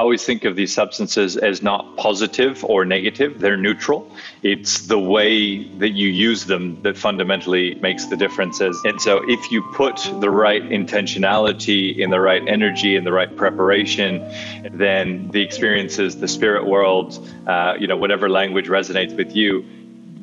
I always think of these substances as not positive or negative, they're neutral. It's the way that you use them that fundamentally makes the differences. And so, if you put the right intentionality in the right energy in the right preparation, then the experiences, the spirit world, uh, you know, whatever language resonates with you,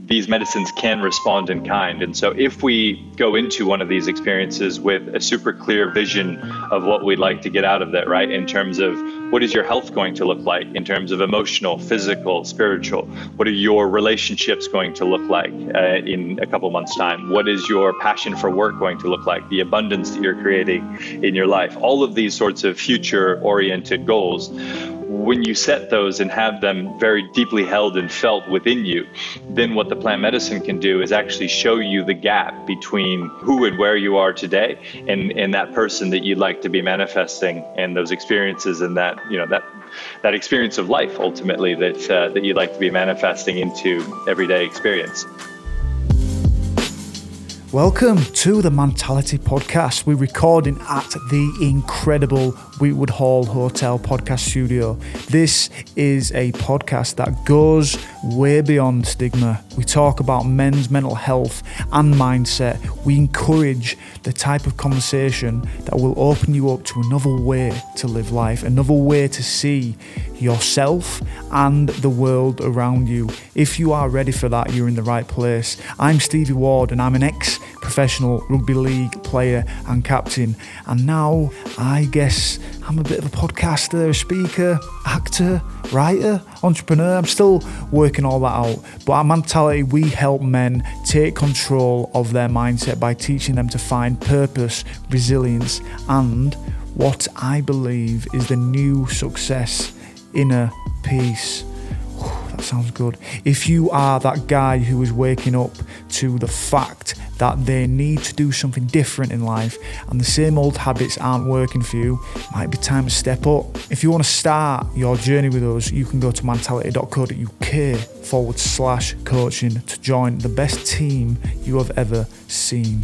these medicines can respond in kind. And so, if we go into one of these experiences with a super clear vision of what we'd like to get out of that, right, in terms of what is your health going to look like, in terms of emotional, physical, spiritual, what are your relationships going to look like uh, in a couple months' time? What is your passion for work going to look like, the abundance that you're creating in your life? All of these sorts of future oriented goals when you set those and have them very deeply held and felt within you, then what the plant medicine can do is actually show you the gap between who and where you are today and, and that person that you'd like to be manifesting and those experiences and that, you know, that that experience of life ultimately that uh, that you'd like to be manifesting into everyday experience. Welcome to the Mentality Podcast. We're recording at the incredible Wheatwood Hall Hotel podcast studio. This is a podcast that goes way beyond stigma. We talk about men's mental health and mindset. We encourage the type of conversation that will open you up to another way to live life, another way to see yourself and the world around you. If you are ready for that, you're in the right place. I'm Stevie Ward and I'm an ex professional rugby league player and captain. And now I guess I'm a bit of a podcaster, a speaker, actor, writer, entrepreneur. I'm still working all that out. But our mentality, we help men take control of their mindset by teaching them to find purpose, resilience, and what I believe is the new success inner peace. that sounds good. If you are that guy who is waking up to the fact that they need to do something different in life and the same old habits aren't working for you, might be time to step up. If you want to start your journey with us, you can go to mentality.co.uk forward slash coaching to join the best team you have ever seen.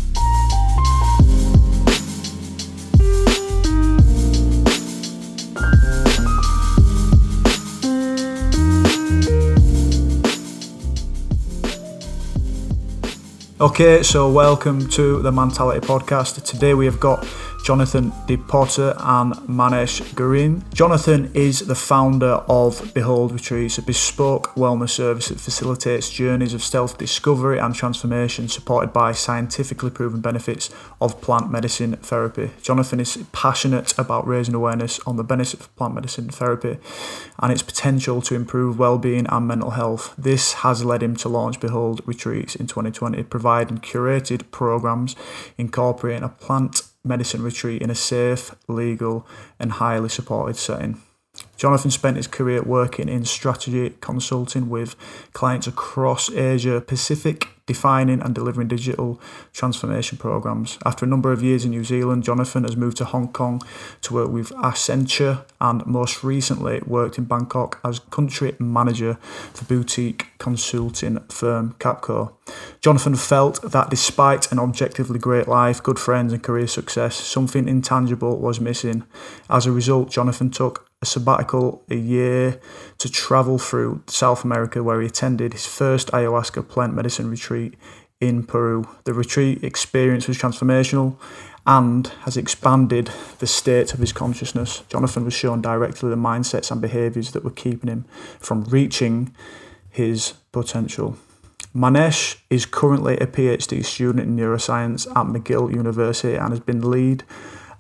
Okay, so welcome to the Mentality Podcast. Today we have got Jonathan DePotter and Manesh Girn. Jonathan is the founder of Behold Retreats, a bespoke wellness service that facilitates journeys of self discovery and transformation supported by scientifically proven benefits of plant medicine therapy. Jonathan is passionate about raising awareness on the benefits of plant medicine therapy and its potential to improve well being and mental health. This has led him to launch Behold Retreats in 2020, providing curated programs incorporating a plant medicine retreat in a safe, legal, and highly supported setting. Jonathan spent his career working in strategy consulting with clients across Asia Pacific, defining and delivering digital transformation programs. After a number of years in New Zealand, Jonathan has moved to Hong Kong to work with Accenture and most recently worked in Bangkok as country manager for boutique consulting firm Capco. Jonathan felt that despite an objectively great life, good friends, and career success, something intangible was missing. As a result, Jonathan took a sabbatical a year to travel through South America, where he attended his first ayahuasca plant medicine retreat in Peru. The retreat experience was transformational and has expanded the state of his consciousness. Jonathan was shown directly the mindsets and behaviours that were keeping him from reaching his potential. Manesh is currently a PhD student in neuroscience at McGill University and has been lead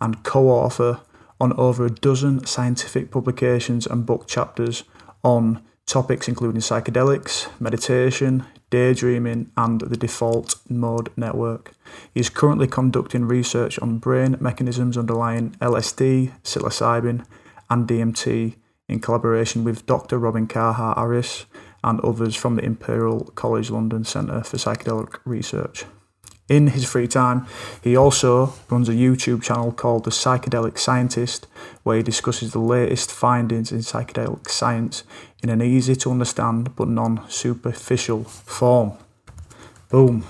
and co author on over a dozen scientific publications and book chapters on topics including psychedelics, meditation, daydreaming, and the default mode network. He is currently conducting research on brain mechanisms underlying LSD, psilocybin, and DMT in collaboration with Dr. Robin Carhart Harris and others from the Imperial College London Centre for Psychedelic Research. In his free time, he also runs a YouTube channel called The Psychedelic Scientist, where he discusses the latest findings in psychedelic science in an easy to understand but non superficial form. Boom.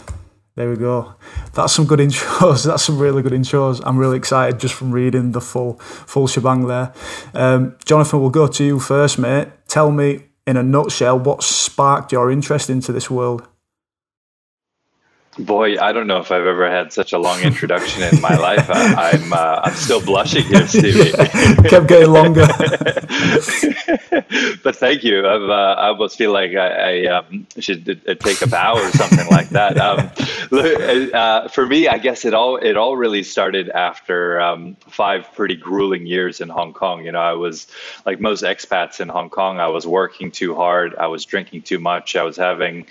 There we go. That's some good intros. That's some really good intros. I'm really excited just from reading the full full shebang there. Um, Jonathan, we'll go to you first, mate. Tell me in a nutshell what sparked your interest into this world. Boy, I don't know if I've ever had such a long introduction in my life. I, am I'm, uh, I'm still blushing here, Stevie. Kept getting longer. but thank you. Uh, i almost feel like I, I um, should uh, take a bow or something like that. Um, uh, for me, I guess it all it all really started after um, five pretty grueling years in Hong Kong. You know, I was like most expats in Hong Kong. I was working too hard. I was drinking too much. I was having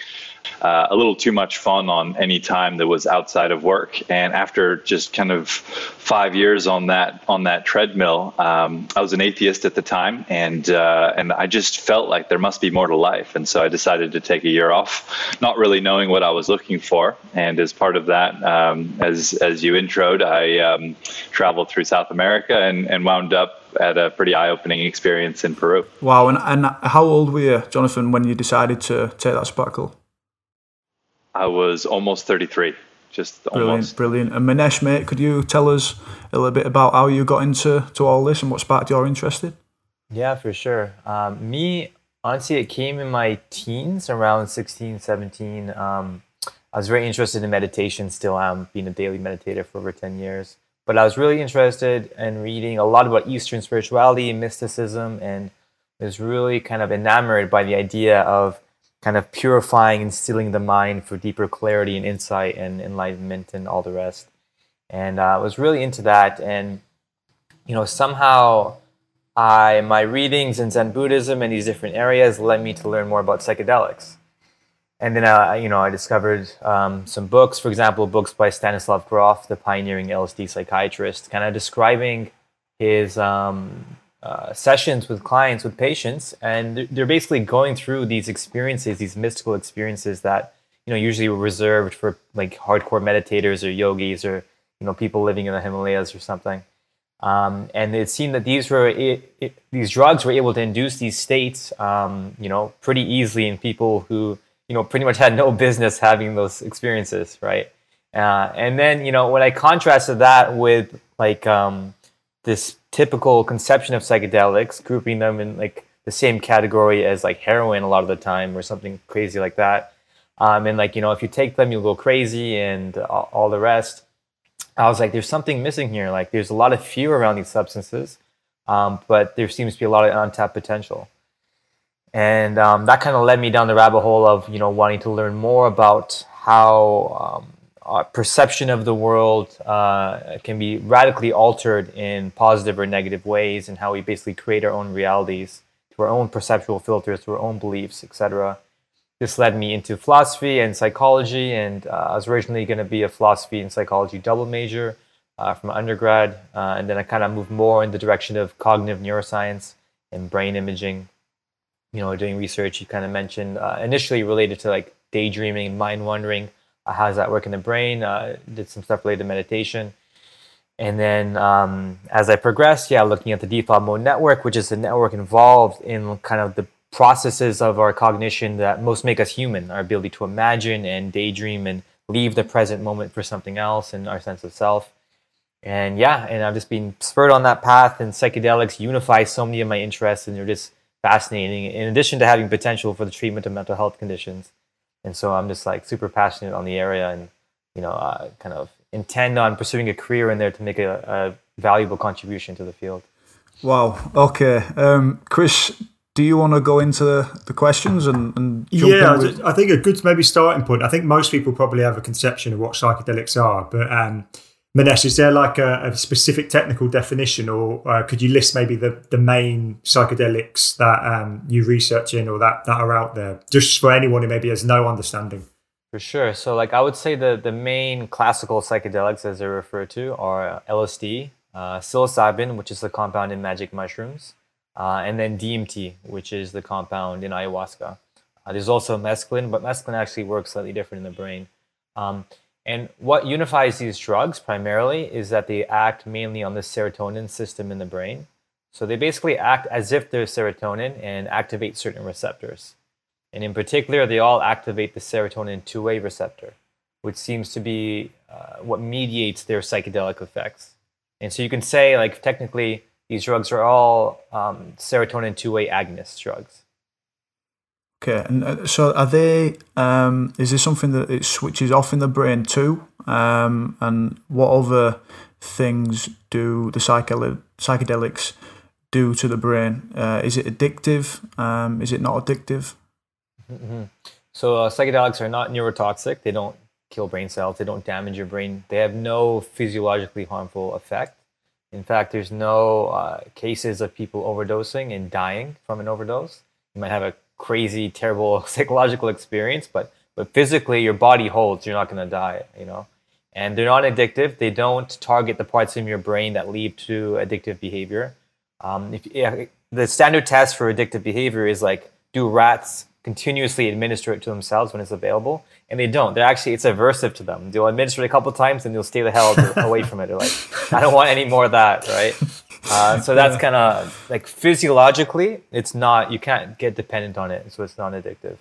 uh, a little too much fun on any time that was outside of work. And after just kind of five years on that on that treadmill, um, I was an atheist at the time, and uh, and I just felt like there must be more to life. And so I decided to take a year off, not really knowing what I was looking for. And as part of that, um, as as you introed, I um, traveled through South America and, and wound up at a pretty eye-opening experience in Peru. Wow! And, and how old were you, Jonathan, when you decided to take that sabbatical? I was almost 33. Just brilliant, almost. brilliant. And Manesh, mate, could you tell us a little bit about how you got into to all this and what sparked your interest? in? Yeah, for sure. Um, me, honestly, it came in my teens, around 16, 17. Um, I was very interested in meditation, still am, being a daily meditator for over 10 years. But I was really interested in reading a lot about Eastern spirituality and mysticism, and was really kind of enamored by the idea of kind of purifying and stilling the mind for deeper clarity and insight and enlightenment and all the rest. And uh, I was really into that. And, you know, somehow I, my readings in Zen Buddhism and these different areas led me to learn more about psychedelics. And then, uh, you know, I discovered um, some books, for example, books by Stanislav Grof, the pioneering LSD psychiatrist, kind of describing his um, uh, sessions with clients, with patients, and they're basically going through these experiences, these mystical experiences that you know usually were reserved for like hardcore meditators or yogis or you know people living in the Himalayas or something. Um, and it seemed that these were it, it, these drugs were able to induce these states, um, you know, pretty easily in people who you know pretty much had no business having those experiences, right? Uh, and then you know when I contrasted that with like um, this typical conception of psychedelics, grouping them in like the same category as like heroin a lot of the time or something crazy like that. Um, and like, you know, if you take them, you'll go crazy and all, all the rest. I was like, there's something missing here. Like, there's a lot of fear around these substances, um, but there seems to be a lot of untapped potential. And um, that kind of led me down the rabbit hole of, you know, wanting to learn more about how um, our perception of the world uh, can be radically altered in positive or negative ways, and how we basically create our own realities through our own perceptual filters, through our own beliefs, etc. This led me into philosophy and psychology, and uh, I was originally going to be a philosophy and psychology double major uh, from undergrad, uh, and then I kind of moved more in the direction of cognitive neuroscience and brain imaging. You know, doing research you kind of mentioned uh, initially related to like daydreaming, mind wandering uh, how does that work in the brain? Uh, did some stuff related to meditation. And then um, as I progressed, yeah, looking at the default mode network, which is the network involved in kind of the processes of our cognition that most make us human, our ability to imagine and daydream and leave the present moment for something else and our sense of self. And yeah, and I've just been spurred on that path, and psychedelics unify so many of my interests, and they're just fascinating. In addition to having potential for the treatment of mental health conditions and so I'm just like super passionate on the area and you know uh, kind of intend on pursuing a career in there to make a, a valuable contribution to the field. Wow. Okay, um, Chris. Do you want to go into the questions and, and yeah? With- I think a good maybe starting point. I think most people probably have a conception of what psychedelics are, but um, Manesh, is there like a, a specific technical definition, or uh, could you list maybe the, the main psychedelics that um, you research in or that, that are out there, just for anyone who maybe has no understanding? For sure. So, like, I would say the, the main classical psychedelics, as they're referred to, are LSD, uh, psilocybin, which is the compound in magic mushrooms, uh, and then DMT, which is the compound in ayahuasca. Uh, there's also mescaline, but mescaline actually works slightly different in the brain. Um, and what unifies these drugs primarily is that they act mainly on the serotonin system in the brain. So they basically act as if they're serotonin and activate certain receptors. And in particular, they all activate the serotonin 2A receptor. which seems to be uh, what mediates their psychedelic effects. And so you can say, like, technically, these drugs are all um, serotonin 2A agonist drugs. Okay, and uh, so are they? Um, is there something that it switches off in the brain too? Um, and what other things do the psychedelics do to the brain? Uh, is it addictive? Um, is it not addictive? Mm-hmm. So uh, psychedelics are not neurotoxic. They don't kill brain cells. They don't damage your brain. They have no physiologically harmful effect. In fact, there's no uh, cases of people overdosing and dying from an overdose. You might have a crazy, terrible psychological experience, but but physically your body holds. You're not going to die, you know. And they're not addictive. They don't target the parts in your brain that lead to addictive behavior. Um, if, yeah, the standard test for addictive behavior is like, do rats continuously administer it to themselves when it's available? And they don't. They're actually it's aversive to them. They'll administer it a couple times and they'll stay the hell away from it. They're like, I don't want any more of that, right? Uh, so that's kind of like physiologically, it's not. You can't get dependent on it, so it's not addictive.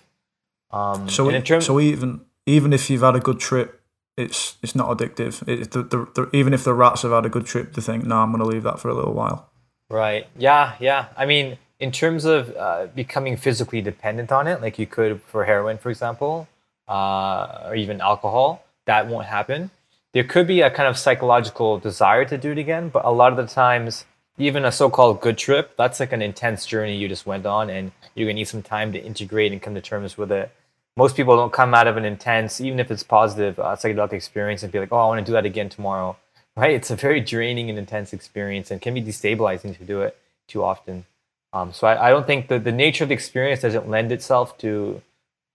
Um, so in terms, so even even if you've had a good trip, it's it's not addictive. It, the, the, the, even if the rats have had a good trip, to think, no, I'm going to leave that for a little while. Right. Yeah. Yeah. I mean, in terms of uh, becoming physically dependent on it, like you could for heroin, for example, uh, or even alcohol, that won't happen. There could be a kind of psychological desire to do it again, but a lot of the times even a so-called good trip, that's like an intense journey you just went on, and you're gonna need some time to integrate and come to terms with it. Most people don't come out of an intense, even if it's positive, uh, psychedelic experience and be like, "Oh, I want to do that again tomorrow." Right? It's a very draining and intense experience, and can be destabilizing to do it too often. Um, so I, I don't think that the nature of the experience doesn't lend itself to,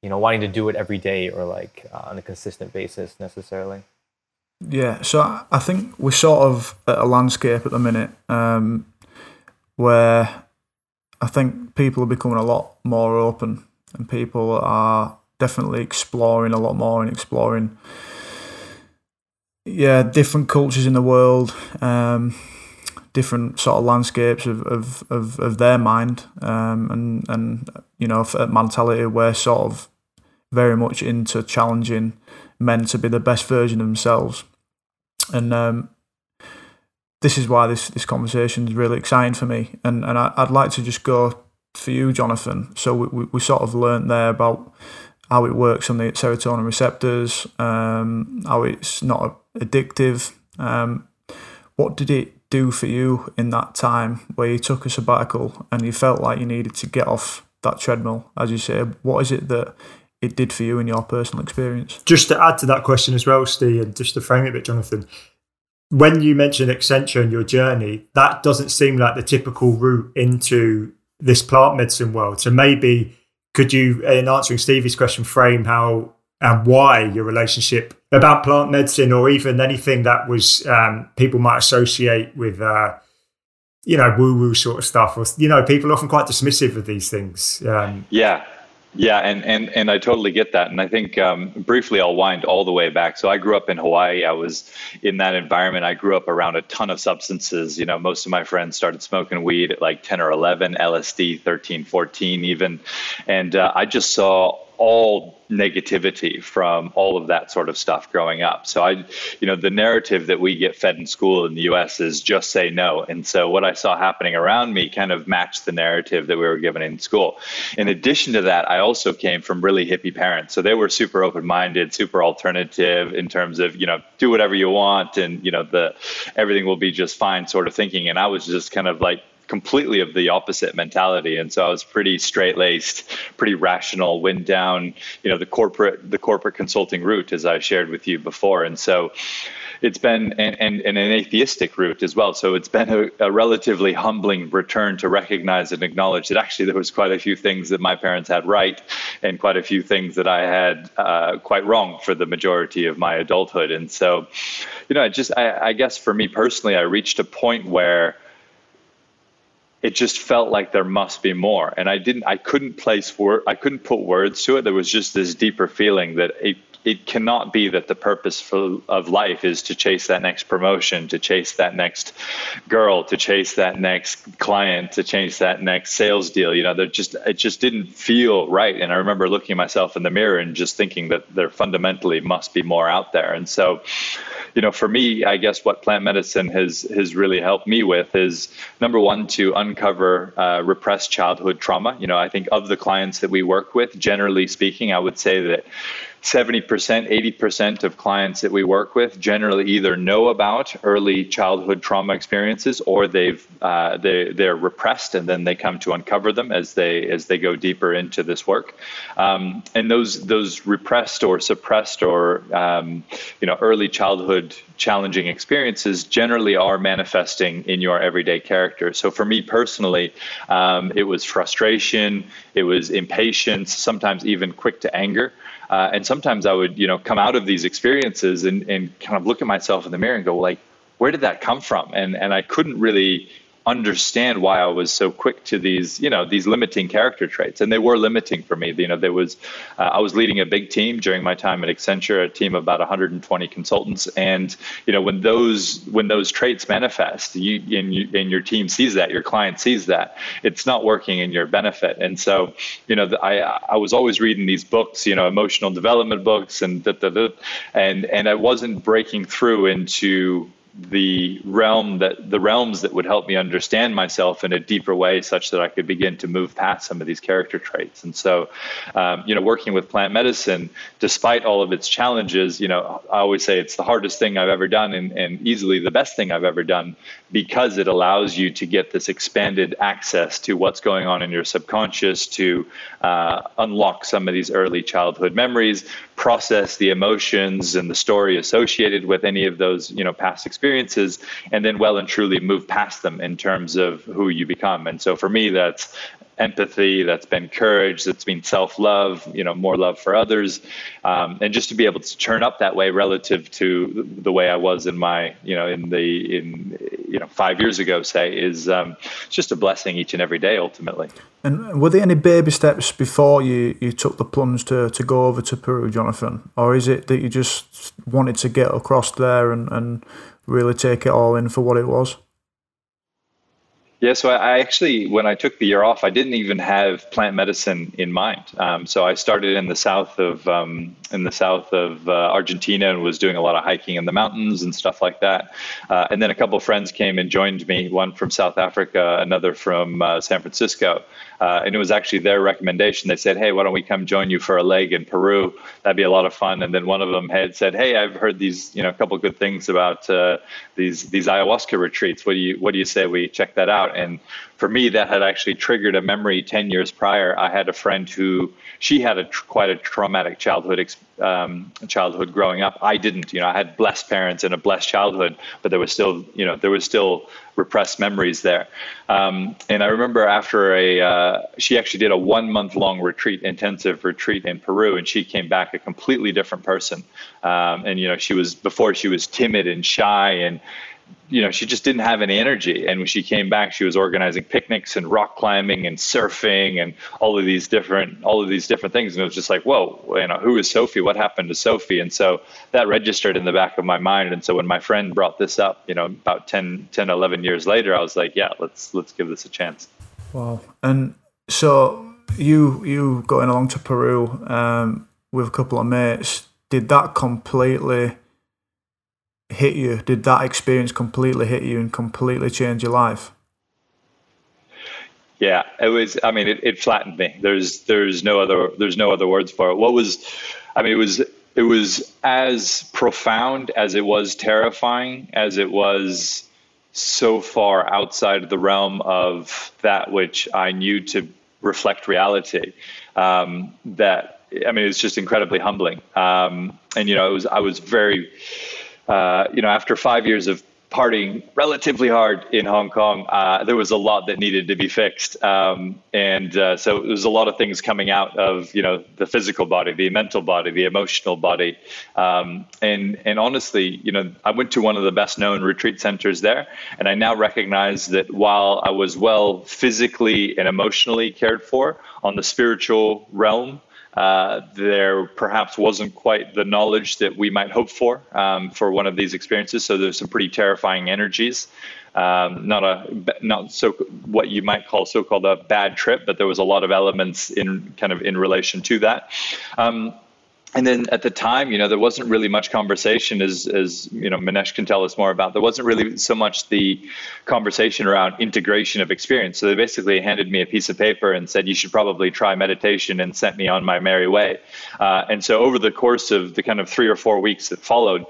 you know, wanting to do it every day or like uh, on a consistent basis necessarily. Yeah, so I think we're sort of at a landscape at the minute um, where I think people are becoming a lot more open and people are definitely exploring a lot more and exploring yeah different cultures in the world um, different sort of landscapes of, of, of, of their mind um, and and you know mentality. We're sort of very much into challenging men to be the best version of themselves. And um, this is why this, this conversation is really exciting for me. And, and I, would like to just go for you, Jonathan. So we, we, we, sort of learned there about how it works on the serotonin receptors, um, how it's not addictive. Um, what did it do for you in that time where you took a sabbatical and you felt like you needed to get off that treadmill, as you say? What is it that it did for you in your personal experience. Just to add to that question as well, Steve, and just to frame it a bit, Jonathan, when you mentioned Accenture and your journey, that doesn't seem like the typical route into this plant medicine world. So maybe could you, in answering Stevie's question, frame how and why your relationship about plant medicine or even anything that was um, people might associate with, uh, you know, woo woo sort of stuff, or you know, people are often quite dismissive of these things. Um, yeah, yeah, and, and and I totally get that. And I think um, briefly I'll wind all the way back. So I grew up in Hawaii. I was in that environment. I grew up around a ton of substances. You know, most of my friends started smoking weed at like 10 or 11, LSD 13, 14 even. And uh, I just saw all negativity from all of that sort of stuff growing up. So I, you know, the narrative that we get fed in school in the U.S. is just say no. And so what I saw happening around me kind of matched the narrative that we were given in school. In addition to that, I also came from really hippie parents, so they were super open-minded, super alternative in terms of you know do whatever you want and you know the everything will be just fine sort of thinking. And I was just kind of like completely of the opposite mentality. And so i was pretty straight laced pretty rational went down you know the corporate the corporate consulting route as i shared with you before. And so it's been and, and, and an atheistic route as well. So it's been a, a, relatively humbling return to recognize and acknowledge that actually there was quite a few things that my parents had right and quite a few things that i had uh, quite wrong for the majority of my adulthood. And so you know i just I, I guess for me personally i reached a point where it just felt like there must be more. And i didn't i couldn't place word i couldn't put words to it. There was just this deeper feeling that it it cannot be that the purpose for, of life is to chase that next promotion, to chase that next girl, to chase that next client, to chase that next sales deal. You know, they just it just didn't feel right. And I remember looking at myself in the mirror and just thinking that there fundamentally must be more out there. And so, you know, for me, I guess what plant medicine has has really helped me with is number one to uncover uh, repressed childhood trauma. You know, I think of the clients that we work with, generally speaking, I would say that 70%, 80% of clients that we work with generally either know about early childhood trauma experiences or they've uh, they they're repressed and then they come to uncover them as they as they go deeper into this work. Um, and those those repressed or suppressed or um, you know early childhood challenging experiences generally are manifesting in your everyday character. So for me personally, um, it was frustration, it was impatience, sometimes even quick to anger. Uh, and sometimes I would, you know, come out of these experiences and, and kind of look at myself in the mirror and go, like, where did that come from? And and I couldn't really understand why I was so quick to these, you know, these limiting character traits, and they were limiting for me. You know, there was, uh, I was leading a big team during my time at Accenture, a team of about 120 consultants, and you know, when those when those traits manifest, you and, you and your team sees that, your client sees that, it's not working in your benefit. And so, you know, I I was always reading these books, you know, emotional development books, and da, da, da, and and I wasn't breaking through into the realm that the realms that would help me understand myself in a deeper way such that I could begin to move past some of these character traits. And so, um, you know, working with plant medicine, despite all of its challenges, you know, I always say it's the hardest thing I've ever done and, and easily the best thing I've ever done because it allows you to get this expanded access to what's going on in your subconscious to uh, unlock some of these early childhood memories, process the emotions and the story associated with any of those, you know, past experiences and then well and truly move past them in terms of who you become. And so for me, that's empathy, that's been courage, that's been self love, you know, more love for others. Um, and just to be able to turn up that way relative to the way I was in my, you know, in the, in, you know, five years ago, say, is um, just a blessing each and every day ultimately. And were there any baby steps before you, you took the plunge to, to go over to Peru, Jonathan? Or is it that you just wanted to get across there and, and really take it all in for what it was? Yeah, so I actually, when I took the year off, I didn't even have plant medicine in mind. Um, so I started in the south of um, in the south of uh, Argentina and was doing a lot of hiking in the mountains and stuff like that. Uh, and then a couple of friends came and joined me. One from South Africa, another from uh, San Francisco. Uh, and it was actually their recommendation. They said, "Hey, why don't we come join you for a leg in Peru? That'd be a lot of fun." And then one of them had said, "Hey, I've heard these, you know, a couple good things about uh, these these ayahuasca retreats. What do you what do you say we check that out?" And for me, that had actually triggered a memory 10 years prior. I had a friend who she had a tr- quite a traumatic childhood um, childhood growing up. I didn't. You know, I had blessed parents and a blessed childhood, but there was still, you know, there was still repressed memories there. Um, and I remember after a, uh, she actually did a one month long retreat, intensive retreat in Peru, and she came back a completely different person. Um, and you know, she was before she was timid and shy and you know, she just didn't have any energy. And when she came back, she was organizing picnics and rock climbing and surfing and all of these different, all of these different things. And it was just like, whoa, you know, who is Sophie? What happened to Sophie? And so that registered in the back of my mind. And so when my friend brought this up, you know, about 10, 10, 11 years later, I was like, yeah, let's, let's give this a chance. Wow. And so you, you going along to Peru um, with a couple of mates, did that completely hit you? Did that experience completely hit you and completely change your life? Yeah, it was. I mean, it, it flattened me. There's there's no other there's no other words for it. What was, I mean, it was it was as profound as it was terrifying as it was so far outside of the realm of that which I knew to reflect reality. Um, that I mean, it was just incredibly humbling. Um, and you know, it was I was very uh, you know, after five years of partying relatively hard in Hong Kong, uh, there was a lot that needed to be fixed, um, and uh, so there was a lot of things coming out of you know the physical body, the mental body, the emotional body, um, and and honestly, you know, I went to one of the best known retreat centers there, and I now recognize that while I was well physically and emotionally cared for on the spiritual realm Uh, there perhaps wasn't quite the knowledge that we might hope for um, for one of these experiences. So there's some pretty terrifying energies. Um, not a not so what you might call so-called a bad trip, but there was a lot of elements in kind of in relation to that. Um, and then at the time, you know, there wasn't really much conversation, as as you know, Manesh can tell us more about. There wasn't really so much the conversation around integration of experience. So they basically handed me a piece of paper and said, "You should probably try meditation," and sent me on my merry way. Uh, and so over the course of the kind of three or four weeks that followed,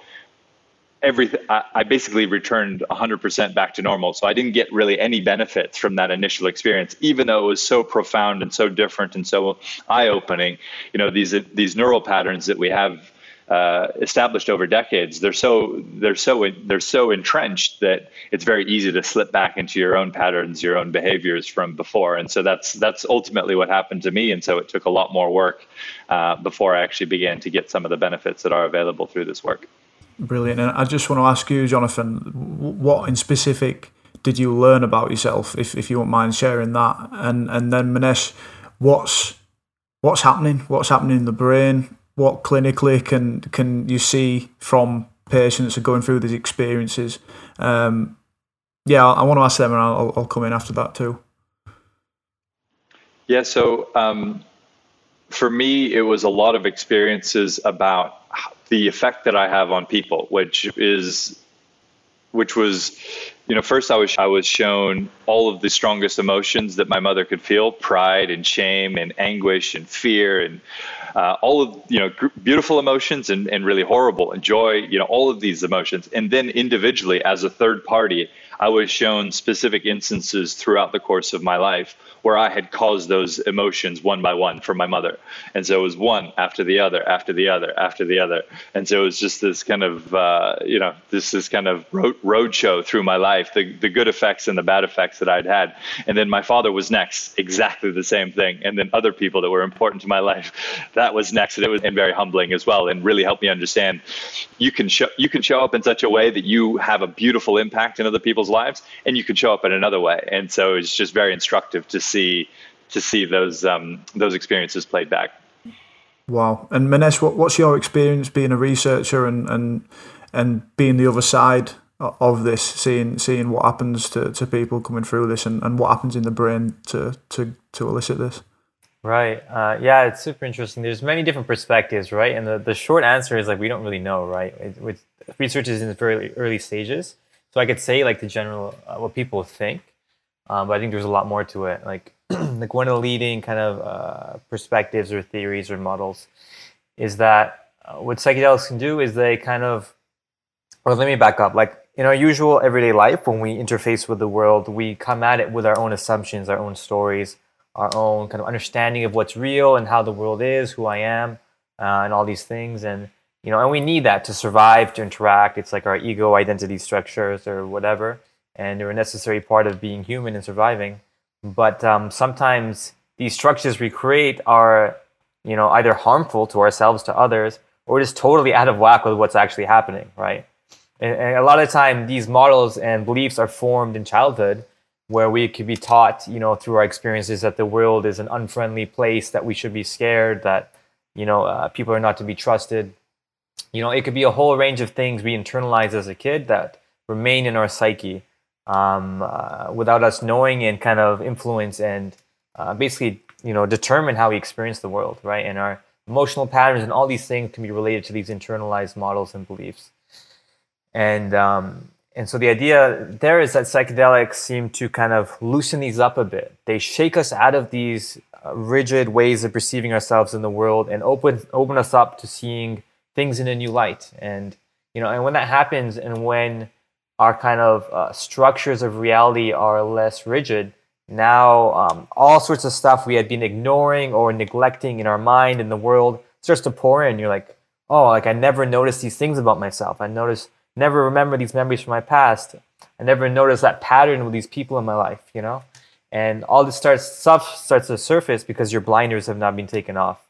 everything I, I basically returned 100% back to normal. So i didn't get really any benefits from that initial experience even though it was so profound and so different and so eye-opening. You know these these neural patterns that we have uh, established over decades they're so they're so they're so entrenched that it's very easy to slip back into your own patterns your own behaviors from before. And so that's that's ultimately what happened to me. And so it took a lot more work uh, before i actually began to get some of the benefits that are available through this work Brilliant. And I just want to ask you, Jonathan, what in specific did you learn about yourself, if, if you won't mind sharing that? And and then Manesh, what's what's happening? What's happening in the brain? What clinically can can you see from patients who are going through these experiences? Um, yeah, I, I want to ask them, and I'll, I'll come in after that too. Yeah. So um, for me, it was a lot of experiences about the effect that I have on people, which is which was you know first i was i was shown all of the strongest emotions that my mother could feel pride and shame and anguish and fear and uh, all of you know beautiful emotions and, and really horrible and joy you know all of these emotions. And then individually as a third party i was shown specific instances throughout the course of my life where I had caused those emotions one by one for my mother. And so it was one after the other, after the other, after the other. And so it was just this kind of, uh, you know, this this kind of road show through my life, the, the good effects and the bad effects that I'd had. And then my father was next, exactly the same thing. And then other people that were important to my life, that was next. And it was and very humbling as well and really helped me understand you can show you can show up in such a way that you have a beautiful impact in other people's lives and you can show up in another way. And so it's just very instructive to see to see those um, those experiences played back. Wow. And Manesh, what, what's your experience being a researcher and, and and being the other side of this, seeing seeing what happens to, to people coming through this and, and what happens in the brain to, to, to elicit this? Right. Uh, yeah, it's super interesting. There's many different perspectives, right? And the, the short answer is like we don't really know, right? It, with research is in the very early stages, so I could say like the general uh, what people think, um, but I think there's a lot more to it. Like like one of the leading kind of uh, perspectives or theories or models is that uh, what psychedelics can do is they kind of, or let me back up. Like in our usual everyday life, when we interface with the world, we come at it with our own assumptions, our own stories, our own kind of understanding of what's real and how the world is, who I am, uh, and all these things. And you know, and we need that to survive, to interact. It's like our ego identity structures or whatever, and they're a necessary part of being human and surviving. But um, sometimes these structures we create are you know either harmful to ourselves to others or just totally out of whack with what's actually happening right? And, and a lot of time these models and beliefs are formed in childhood where we could be taught you know through our experiences that the world is an unfriendly place that we should be scared that you know uh, people are not to be trusted you know it could be a whole range of things we internalize as a kid that remain in our psyche um, uh, without us knowing and kind of influence and uh, basically you know determine how we experience the world right? And our emotional patterns and all these things can be related to these internalized models and beliefs. And um, and so the idea there is that psychedelics seem to kind of loosen these up a bit. They shake us out of these uh, rigid ways of perceiving ourselves in the world and open open us up to seeing things in a new light and you know and when that happens and when our kind of uh, structures of reality are less rigid, now um, all sorts of stuff we had been ignoring or neglecting in our mind in the world starts to pour in. You're like, oh, like I never noticed these things about myself. I noticed, never remember these memories from my past. I never noticed that pattern with these people in my life, you know? And all this starts stuff starts to surface because your blinders have not been taken off.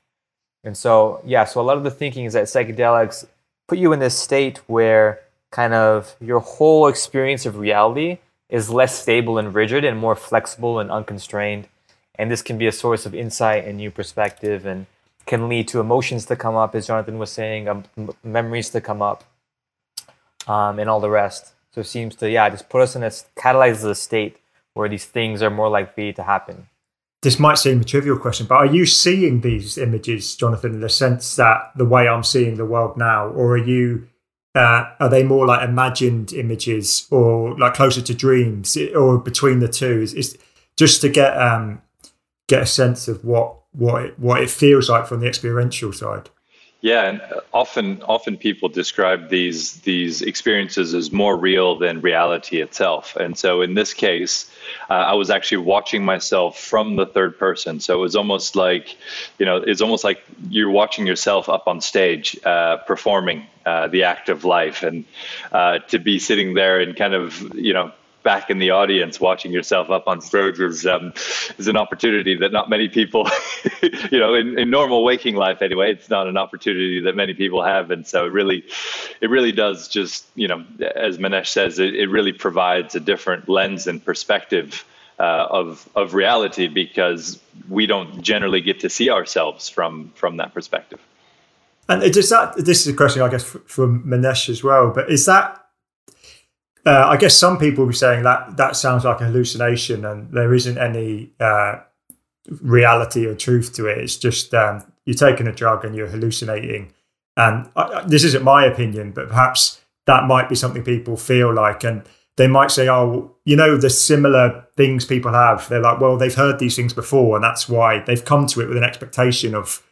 And so, yeah, so a lot of the thinking is that psychedelics put you in this state where kind of your whole experience of reality is less stable and rigid and more flexible and unconstrained. And this can be a source of insight and new perspective and can lead to emotions to come up, as Jonathan was saying, um, memories to come up, um, and all the rest. So it seems to, yeah, just put us in a catalyzes a state where these things are more likely to happen. This might seem a trivial question, but are you seeing these images, Jonathan, in the sense that the way I'm seeing the world now, or are you? Uh, are they more like imagined images, or like closer to dreams, or between the two? Is, is just to get um, get a sense of what what it, what it feels like from the experiential side. Yeah, and often often people describe these these experiences as more real than reality itself. And so in this case, uh, I was actually watching myself from the third person. So it was almost like, you know, it's almost like you're watching yourself up on stage uh, performing uh, the act of life, and uh, to be sitting there and kind of, you know, back in the audience watching yourself up on stage is um, is an opportunity that not many people, you know, in, in normal waking life anyway, it's not an opportunity that many people have, and so it really, it really does just you know, as Manesh says, it, it really provides a different lens and perspective. Uh, of of reality because we don't generally get to see ourselves from from that perspective. And does that this is a question I guess from Manesh as well, but is that uh, I guess some people will be saying that that sounds like a hallucination and there isn't any uh, reality or truth to it. It's just um, you're taking a drug and you're hallucinating. And I, this isn't my opinion, but perhaps that might be something people feel like. And they might say, oh, you know, the similar things people have. They're like, well, they've heard these things before, and that's why they've come to it with an expectation of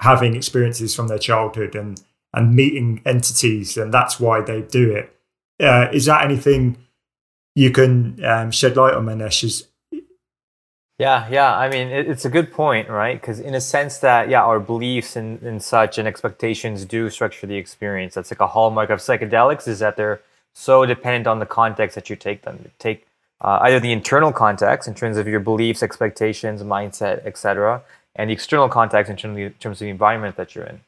having experiences from their childhood and and meeting entities, and that's why they do it. Uh, is that anything you can um, shed light on, Manesh? Is yeah, yeah. I mean, it, it's a good point, right? Because in a sense that yeah, our beliefs and, and such and expectations do structure the experience. That's like a hallmark of psychedelics is that they're so dependent on the context that you take them. Take uh, either the internal context in terms of your beliefs, expectations, mindset, etc., and the external context in terms, of, the environment that you're in.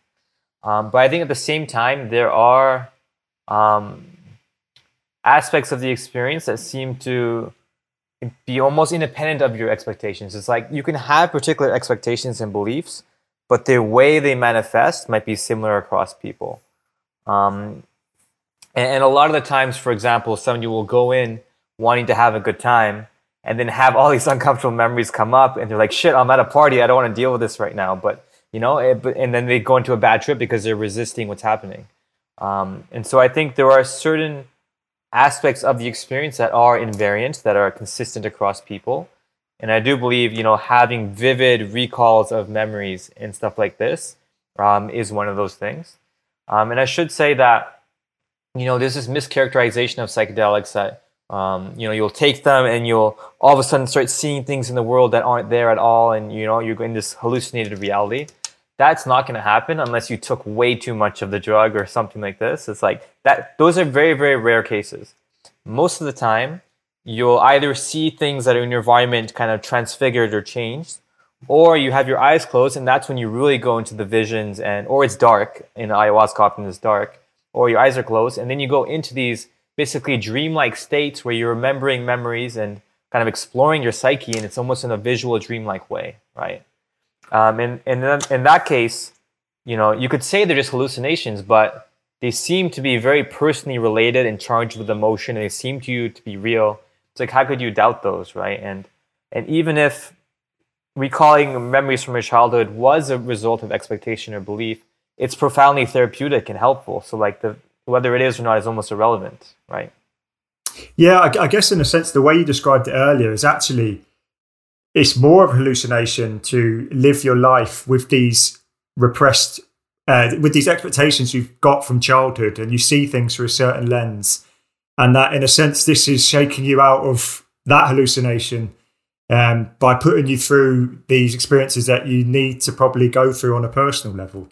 Um, but I think at the same time, there are um, aspects of the experience that seem to be almost independent of your expectations. It's like you can have particular expectations and beliefs, but the way they manifest might be similar across people. Um, and, and, a lot of the times, for example, some of you will go in wanting to have a good time and then have all these uncomfortable memories come up and they're like, shit, I'm at a party. I don't want to deal with this right now. But, you know, it, and then they go into a bad trip because they're resisting what's happening. Um, and so I think there are certain aspects of the experience that are invariant, that are consistent across people. And I do believe, you know, having vivid recalls of memories and stuff like this um, is one of those things. Um, and I should say that, you know, there's this mischaracterization of psychedelics that, um, you know, you'll take them and you'll all of a sudden start seeing things in the world that aren't there at all. And, you know, you're in this hallucinated reality that's not going to happen unless you took way too much of the drug or something like this. It's like that. Those are very, very rare cases. Most of the time, you'll either see things that are in your environment kind of transfigured or changed, or you have your eyes closed, and that's when you really go into the visions, and or it's dark in the ayahuasca, often it's dark, or your eyes are closed, and then you go into these basically dreamlike states where you're remembering memories and kind of exploring your psyche, and it's almost in a visual dreamlike way, right? Um, and and then in that case, you know, you could say they're just hallucinations, but they seem to be very personally related and charged with emotion, and they seem to you to be real. It's like how could you doubt those, right? And and even if recalling memories from your childhood was a result of expectation or belief, it's profoundly therapeutic and helpful. So like the whether it is or not is almost irrelevant, right? Yeah, I, I guess in a sense, the way you described it earlier is actually it's more of a hallucination to live your life with these repressed uh, with these expectations you've got from childhood and you see things through a certain lens and that in a sense this is shaking you out of that hallucination um, by putting you through these experiences that you need to probably go through on a personal level.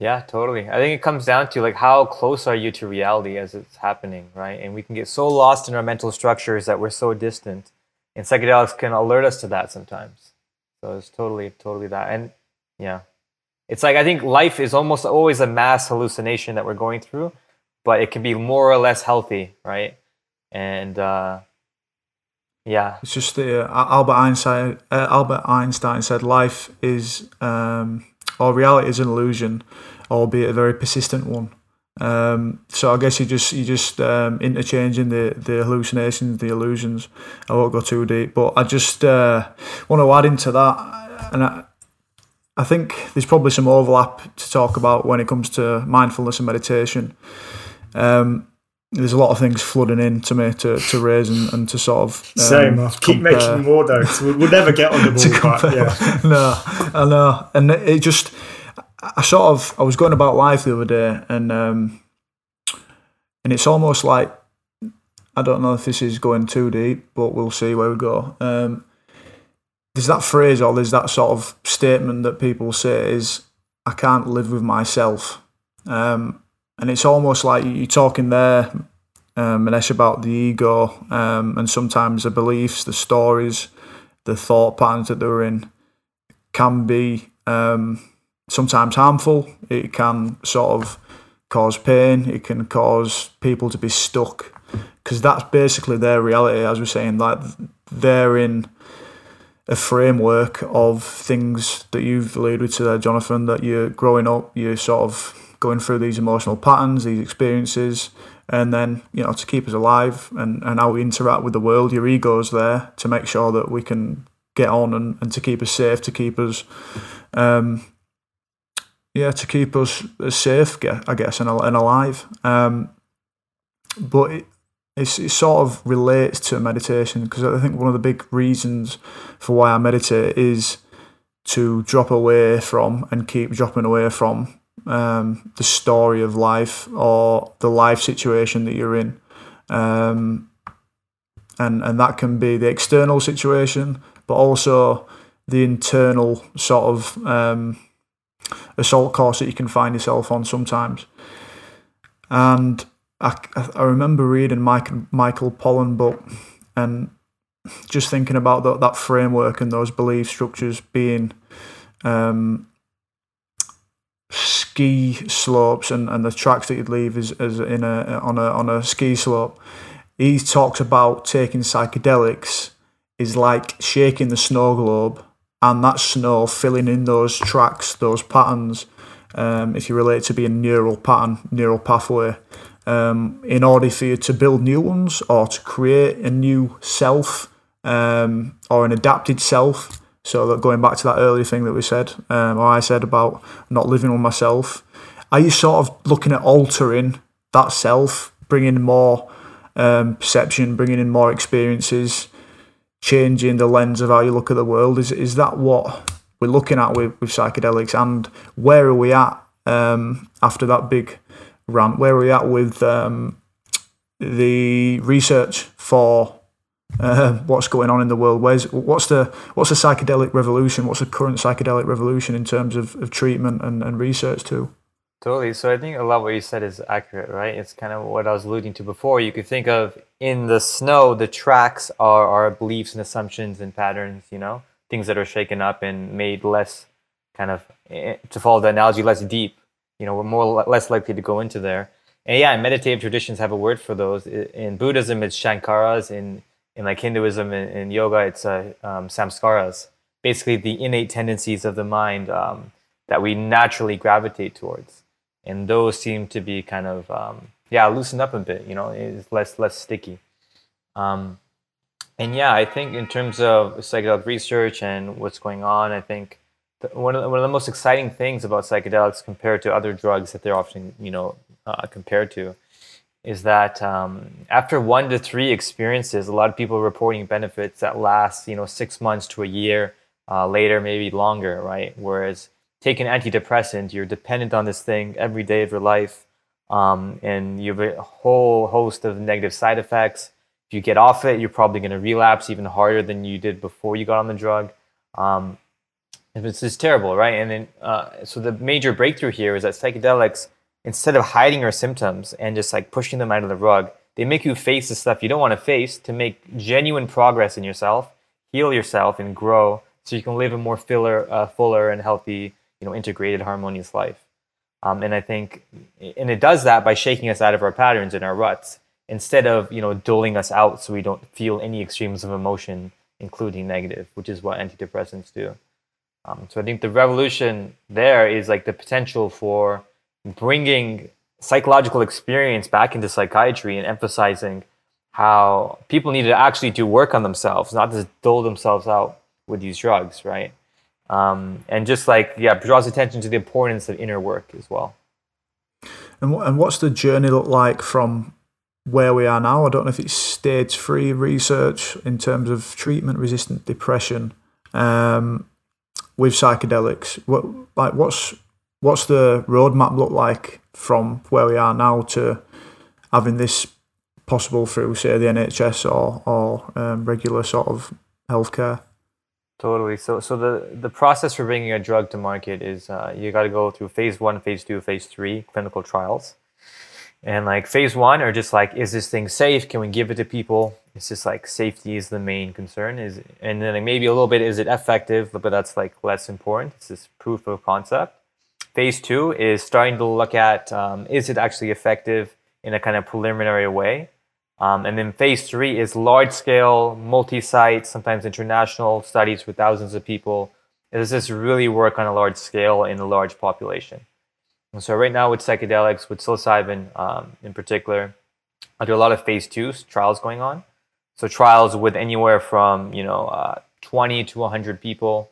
Yeah totally. I think it comes down to like how close are you to reality as it's happening right? And we can get so lost in our mental structures that we're so distant and psychedelics can alert us to that sometimes. So it's totally, totally that. And yeah, it's like I think life is almost always a mass hallucination that we're going through, but it can be more or less healthy, right? And uh, yeah, it's just the uh, Albert Einstein. Uh, Albert Einstein said life is um, or reality is an illusion, albeit a very persistent one. Um, so I guess you just you just um, interchanging the the hallucinations, the illusions. I won't go too deep, but I just uh, want to add into that, and I, I think there's probably some overlap to talk about when it comes to mindfulness and meditation. Um, there's a lot of things flooding in to me to, to raise and, and to sort of um, same. Keep compare. making more though. We'll, we'll, never get on the ball. But, yeah. no, I know, and it just I sort of I was going about life the other day, and um, and it's almost like I don't know if this is going too deep, but we'll see where we go. Um, there's that phrase or there's that sort of statement that people say is I can't live with myself, um, and it's almost like you're talking there, um, Manesh, about the ego um, and sometimes the beliefs, the stories, the thought patterns that they're in can be. Sometimes harmful. It can sort of cause pain. It can cause people to be stuck because that's basically their reality. As we're saying, like they're in a framework of things that you've alluded to there, Jonathan. That you're growing up, you're sort of going through these emotional patterns, these experiences, and then you know to keep us alive and and how we interact with the world. Your ego's there to make sure that we can get on and, and to keep us safe, to keep us um, yeah, to keep us safe, I guess, and, alive. Um, but it, it sort of relates to meditation because I think one of the big reasons for why I meditate is to drop away from and keep dropping away from um, the story of life or the life situation that you're in. Um, and, and that can be the external situation, but also the internal sort of um, assault course that you can find yourself on sometimes. And I, I remember reading Mike, Michael Pollan book and just thinking about the, that framework and those belief structures being um, ski slopes and, and the tracks that you'd leave is, is in a on a on a ski slope. He talks about taking psychedelics is like shaking the snow globe and that snow filling in those tracks, those patterns, um, if you relate to being a neural pattern, neural pathway, um, in order for you to build new ones or to create a new self um, or an adapted self. So that going back to that earlier thing that we said, um, or I said about not living with myself, are you sort of looking at altering that self, bringing more um, perception, bringing in more experiences? Changing the lens of how you look at the world. Is is that what we're looking at with, with psychedelics? And where are we at um, after that big rant? Where are we at with um, the research for uh, what's going on in the world? Where's what's the what's the psychedelic revolution? What's the current psychedelic revolution in terms of, of treatment and, and research too? Totally. So I think a lot of what you said is accurate, right? It's kind of what I was alluding to before. You could think of in the snow, the tracks are our beliefs and assumptions and patterns, you know, things that are shaken up and made less kind of, eh, to follow the analogy, less deep. You know, we're more less likely to go into there. And yeah, meditative traditions have a word for those. In Buddhism, it's sankharas. In in like Hinduism and, in yoga, it's uh, um, samskaras. Basically, the innate tendencies of the mind um, that we naturally gravitate towards and those seem to be kind of um, yeah loosened up a bit. You know, it's less less sticky. Um, and yeah, I think in terms of psychedelic research and what's going on, I think the, one of the, one of the most exciting things about psychedelics compared to other drugs that they're often you know uh, compared to is that um, after one to three experiences, a lot of people are reporting benefits that last you know six months to a year, uh, later maybe longer, right? Whereas take an antidepressant, you're dependent on this thing every day of your life, um, and you have a whole host of negative side effects. If you get off it, you're probably going to relapse even harder than you did before you got on the drug. Um, it's just terrible, right? And then, uh, so the major breakthrough here is that psychedelics, instead of hiding your symptoms and just like pushing them out of the rug, they make you face the stuff you don't want to face to make genuine progress in yourself, heal yourself, and grow so you can live a more fuller, uh, fuller and healthy you know integrated harmonious life um, and i think and it does that by shaking us out of our patterns and our ruts instead of you know doling us out so we don't feel any extremes of emotion including negative which is what antidepressants do Um, so I think the revolution there is like the potential for bringing psychological experience back into psychiatry and emphasizing how people need to actually do work on themselves, not just dole themselves out with these drugs, right? Um, and just like yeah, draws attention to the importance of inner work as well. And and what's the journey look like from where we are now? I don't know if it's stage three research in terms of treatment resistant depression um, with psychedelics. What like what's what's the roadmap look like from where we are now to having this possible through say the NHS or or um, regular sort of healthcare? Totally. So, so the, the process for bringing a drug to market is uh, you got to go through phase one, phase two, phase three clinical trials. And like phase one are just like, is this thing safe? Can we give it to people? It's just like safety is the main concern. Is and then like maybe a little bit is it effective? But that's like less important. It's just proof of concept. Phase two is starting to look at um, is it actually effective in a kind of preliminary way um, and then phase three is large scale, multi site, sometimes international studies with thousands of people. Does this really work on a large scale in a large population? And so, right now, with psychedelics, with psilocybin um, in particular, there are a lot of phase two trials going on. So, trials with anywhere from you know uh, 20 to 100 people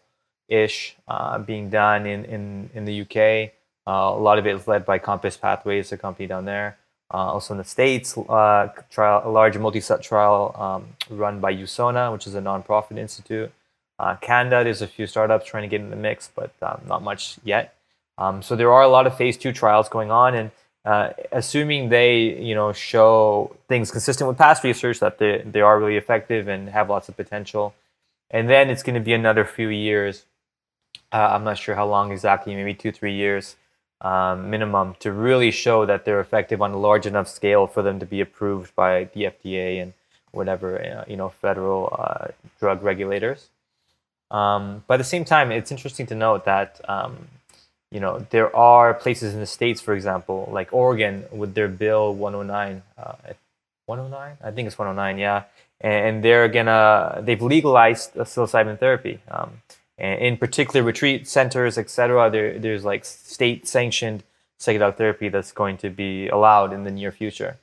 ish uh, being done in, in, in the UK. Uh, a lot of it is led by Compass Pathways, a company down there. Uh, also in the States, uh, trial, a large multi-set trial um, run by USONA, which is a nonprofit institute. Uh, Canada, there's a few startups trying to get in the mix, but um, not much yet. Um, so there are a lot of phase two trials going on, and uh, assuming they, you know, show things consistent with past research that they, they are really effective and have lots of potential, and then it's going to be another few years. Uh, I'm not sure how long exactly, maybe two, three years um, minimum to really show that they're effective on a large enough scale for them to be approved by the FDA and whatever uh, you know federal uh, drug regulators. Um, but at the same time, it's interesting to note that um, you know there are places in the states, for example, like Oregon, with their bill 109, uh, 109, I think it's 109, yeah, and they're gonna they've legalized psilocybin therapy. Um, and in particular retreat centers, etc. There, there's like state sanctioned psychedelic therapy that's going to be allowed in the near future,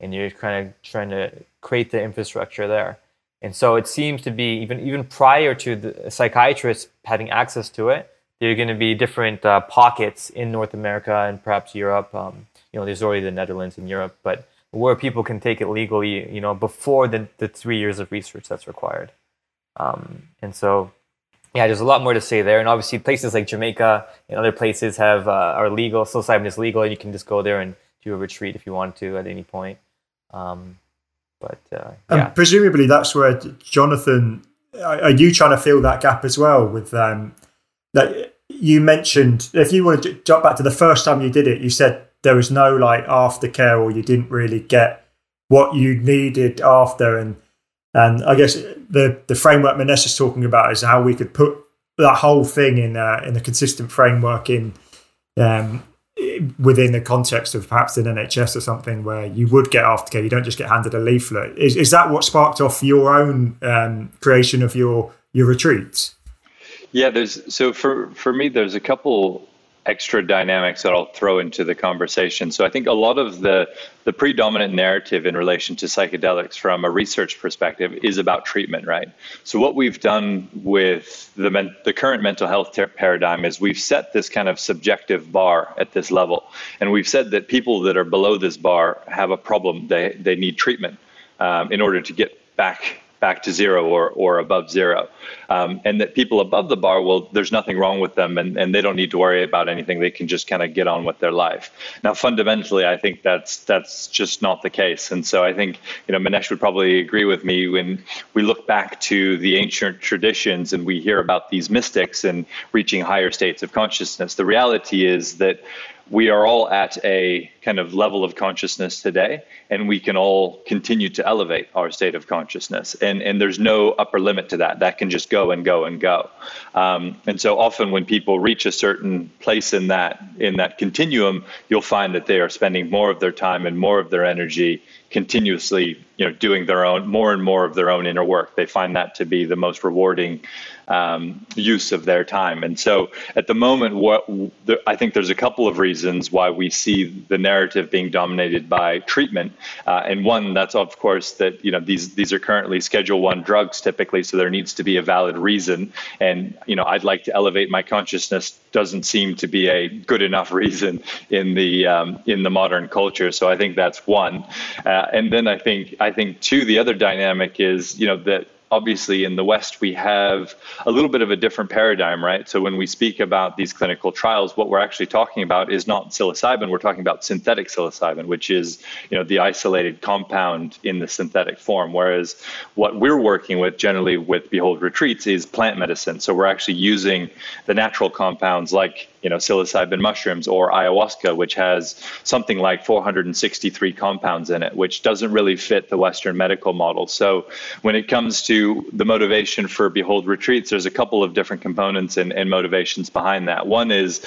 and you're kind of trying to create the infrastructure there. And so it seems to be even even prior to the psychiatrists having access to it, there are going to be different uh, pockets in North America and perhaps Europe. Um, you know, there's already the Netherlands and Europe, but where people can take it legally, you know, before the, the three years of research that's required. Um, and so yeah, there's a lot more to say there, and obviously places like Jamaica and other places have uh, are legal. Psilocybin is legal, and you can just go there and do a retreat if you want to at any point. Um, but uh, yeah. and presumably that's where Jonathan, are you trying to fill that gap as well? With um, that you mentioned, if you want to jump back to the first time you did it, you said there was no like aftercare, or you didn't really get what you needed after, and and I guess the the framework Manesh is talking about is how we could put that whole thing in a, in a consistent framework in um, within the context of perhaps an NHS or something where you would get aftercare. You don't just get handed a leaflet. Is is that what sparked off your own um, creation of your your retreats? Yeah, there's so for for me, there's a couple extra dynamics that I'll throw into the conversation. So I think a lot of the the predominant narrative in relation to psychedelics from a research perspective is about treatment, right? So what we've done with the men, the current mental health ter- paradigm is we've set this kind of subjective bar at this level, and we've said that people that are below this bar have a problem. They they need treatment um, in order to get back back to zero or, or above zero. Um, and that people above the bar, well, there's nothing wrong with them and, and they don't need to worry about anything. They can just kind of get on with their life. Now, fundamentally, I think that's that's just not the case. And so I think, you know, Manesh would probably agree with me when we look back to the ancient traditions and we hear about these mystics and reaching higher states of consciousness. The reality is that we are all at a kind of level of consciousness today, and we can all continue to elevate our state of consciousness. And, and there's no upper limit to that. That can just go and go and go. Um, and so often when people reach a certain place in that in that continuum, you'll find that they are spending more of their time and more of their energy continuously you know doing their own more and more of their own inner work they find that to be the most rewarding um, use of their time. And so at the moment what the, i think there's a couple of reasons why we see the narrative being dominated by treatment. Uh, and one that's of course that you know these these are currently schedule one drugs typically so there needs to be a valid reason. And you know i'd like to elevate my consciousness doesn't seem to be a good enough reason in the um, in the modern culture. So i think that's one. Uh, and then i think I think too the other dynamic is you know that obviously in the West, we have a little bit of a different paradigm, right? So when we speak about these clinical trials, what we're actually talking about is not psilocybin, we're talking about synthetic psilocybin, which is, you know, the isolated compound in the synthetic form. Whereas what we're working with generally with Behold Retreats is plant medicine. So we're actually using the natural compounds like you know psilocybin mushrooms or ayahuasca which has something like 463 compounds in it which doesn't really fit the western medical model. So when it comes to the motivation for behold retreats there's a couple of different components and, and motivations behind that. One is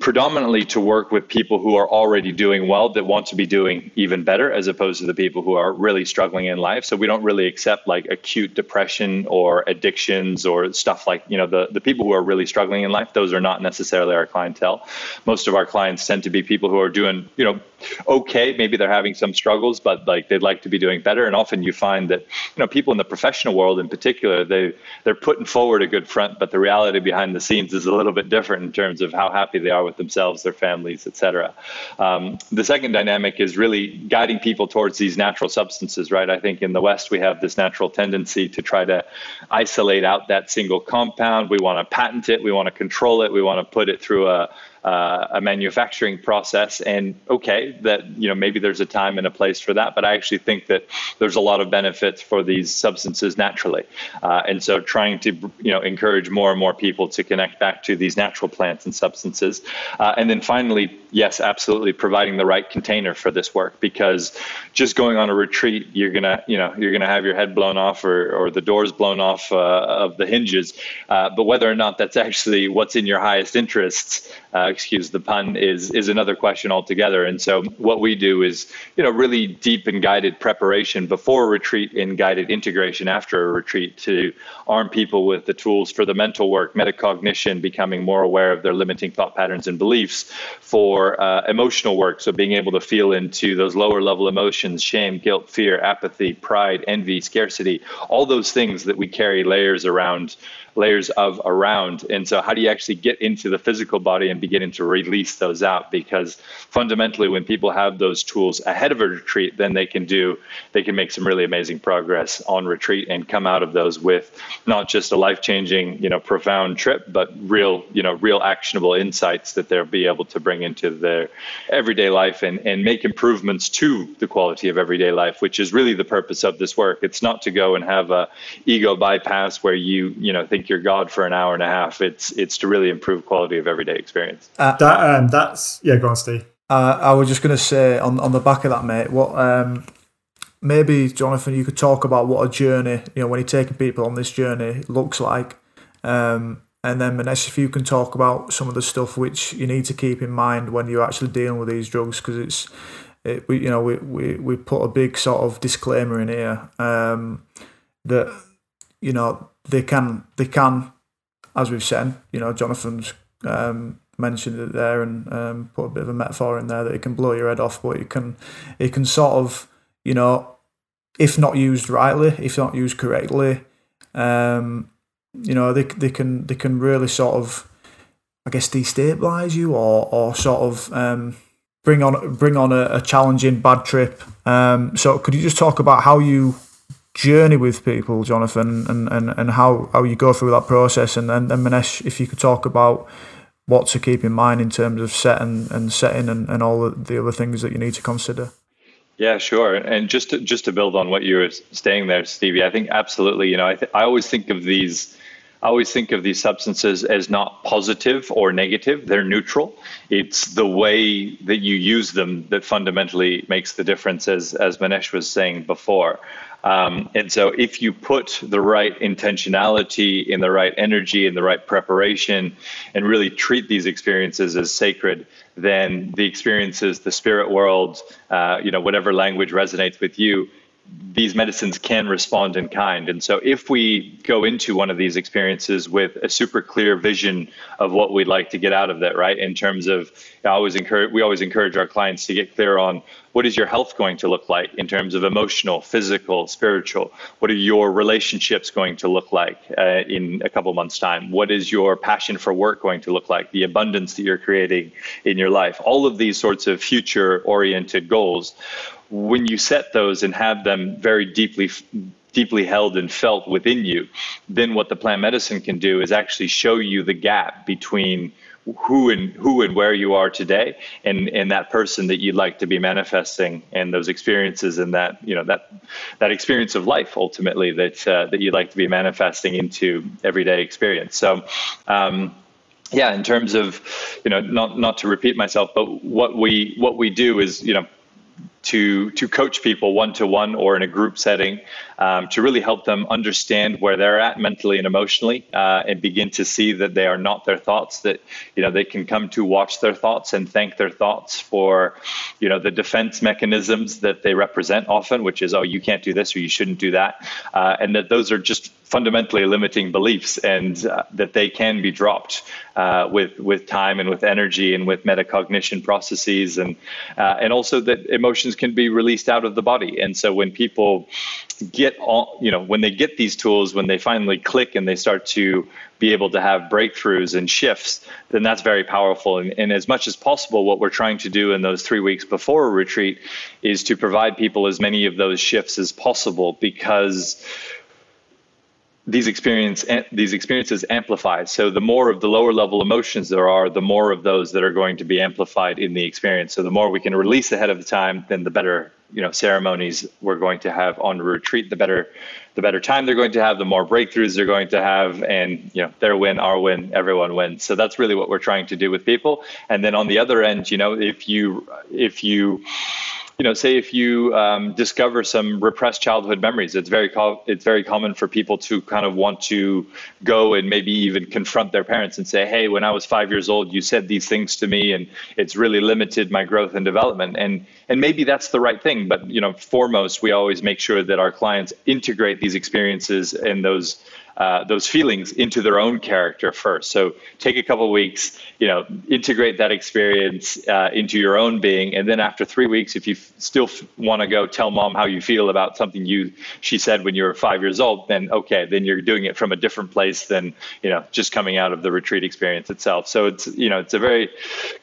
predominantly to work with people who are already doing well that want to be doing even better as opposed to the people who are really struggling in life. So we don't really accept like acute depression or addictions or stuff like you know the, the people who are really struggling in life those are not necessarily our clientele. Most of our clients tend to be people who are doing you know okay maybe they're having some struggles but like they'd like to be doing better. And often you find that you know people in the professional world in particular they they're putting forward a good front but the reality behind the scenes is a little bit different in terms of how happy they are with themselves their families etc um, the second dynamic is really guiding people towards these natural substances right? I think in the west we have this natural tendency to try to isolate out that single compound. We want to patent it we want to control it we want to put it through a uh, a manufacturing process. And okay, that you know maybe there's a time and a place for that, but I actually think that there's a lot of benefits for these substances naturally. Uh, and so, trying to you know encourage more and more people to connect back to these natural plants and substances. Uh, and then finally, yes, absolutely, providing the right container for this work because just going on a retreat, you're gonna you know you're gonna have your head blown off or or the doors blown off uh, of the hinges. Uh, but whether or not that's actually what's in your highest interests uh, excuse the pun, is is another question altogether. And so what we do is, you know, really deep and guided preparation before retreat and guided integration after a retreat to arm people with the tools for the mental work, metacognition, becoming more aware of their limiting thought patterns and beliefs, for uh, emotional work, so being able to feel into those lower level emotions, shame, guilt, fear, apathy, pride, envy, scarcity, all those things that we carry layers around layers of around. And so, how do you actually get into the physical body and beginning to release those out? Because fundamentally, when people have those tools ahead of a retreat, then they can do, they can make some really amazing progress on retreat and come out of those with not just a life changing, you know, profound trip, but real, you know, real actionable insights that they'll be able to bring into their everyday life and, and make improvements to the quality of everyday life, which is really the purpose of this work. It's not to go and have a ego bypass where you, you know, think you're God for an hour and a half. It's it's to really improve quality of everyday experience. Uh, that um, that's yeah. Go on, Steve. Uh, I was just going to say on on the back of that, mate. What um, maybe Jonathan, you could talk about what a journey, you know, when you're taking people on this journey looks like. Um, and then Manesh, if you can talk about some of the stuff which you need to keep in mind when you're actually dealing with these drugs, because it's, it, we, you know, we, we, we put a big sort of disclaimer in here um, that, you know, they can they can, as we've said, you know, Jonathan's um, mentioned it there and um, put a bit of a metaphor in there that it can blow your head off, but it can it can sort of, you know, if not used rightly, if not used correctly, um, you know, they they can they can really sort of, I guess, destabilize you or or sort of. Um, bring on bring on a, a challenging bad trip. Um, so could you just talk about how you journey with people, Jonathan, and, and, and how, how you go through that process. And then, then Manesh, if you could talk about what to keep in mind in terms of setting and setting and, and all the other things that you need to consider. Yeah, sure. And just to, just to build on what you were saying there, Stevie, I think absolutely. You know, I, th- I always think of these I always think of these substances as not positive or negative. They're neutral. It's the way that you use them that fundamentally makes the difference, as, as Manesh was saying before. Um, and so, if you put the right intentionality in the right energy in the right preparation, and really treat these experiences as sacred, then the experiences, the spirit world, uh, you know, whatever language resonates with you, these medicines can respond in kind. And so, if we go into one of these experiences with a super clear vision of what we'd like to get out of that, right? In terms of, I always encourage, we always encourage our clients to get clear on what is your health going to look like in terms of emotional, physical, spiritual. What are your relationships going to look like uh, in a couple months' time? What is your passion for work going to look like? The abundance that you're creating in your life. All of these sorts of future-oriented goals when you set those and have them very deeply deeply held and felt within you, then what the plant medicine can do is actually show you the gap between who and who and where you are today and and that person that you'd like to be manifesting and those experiences and that you know that that experience of life ultimately that uh, that you'd like to be manifesting into everyday experience. So um, yeah in terms of you know not not to repeat myself but what we what we do is you know to to coach people one to one or in a group setting um, to really help them understand where they're at mentally and emotionally uh, and begin to see that they are not their thoughts that you know they can come to watch their thoughts and thank their thoughts for you know the defense mechanisms that they represent often which is oh you can't do this or you shouldn't do that uh, and that those are just fundamentally limiting beliefs and uh, that they can be dropped uh, with with time and with energy and with metacognition processes and uh, and also that emotions can be released out of the body. And so when people get all you know when they get these tools when they finally click and they start to be able to have breakthroughs and shifts then that's very powerful. And, and as much as possible what we're trying to do in those three weeks before a retreat is to provide people as many of those shifts as possible because these experience eh, these experiences amplify. So the more of the lower level emotions there are, the more of those that are going to be amplified in the experience. So the more we can release ahead of the time, then the better you know ceremonies we're going to have on retreat. The better the better time they're going to have, the more breakthroughs they're going to have, and you know their win, our win, everyone wins. So that's really what we're trying to do with people. And then on the other end, you know, if you if you you know, say if you um, discover some repressed childhood memories, it's very co- it's very common for people to kind of want to go and maybe even confront their parents and say, "Hey, when I was five years old, you said these things to me, and it's really limited my growth and development." And and maybe that's the right thing, but you know, foremost, we always make sure that our clients integrate these experiences and those uh, those feelings into their own character first. So take a couple weeks, you know, integrate that experience uh, into your own being, and then after three weeks, if you f- still f- want to go tell mom how you feel about something you she said when you were five years old, then okay, then you're doing it from a different place than you know just coming out of the retreat experience itself. So it's you know it's a very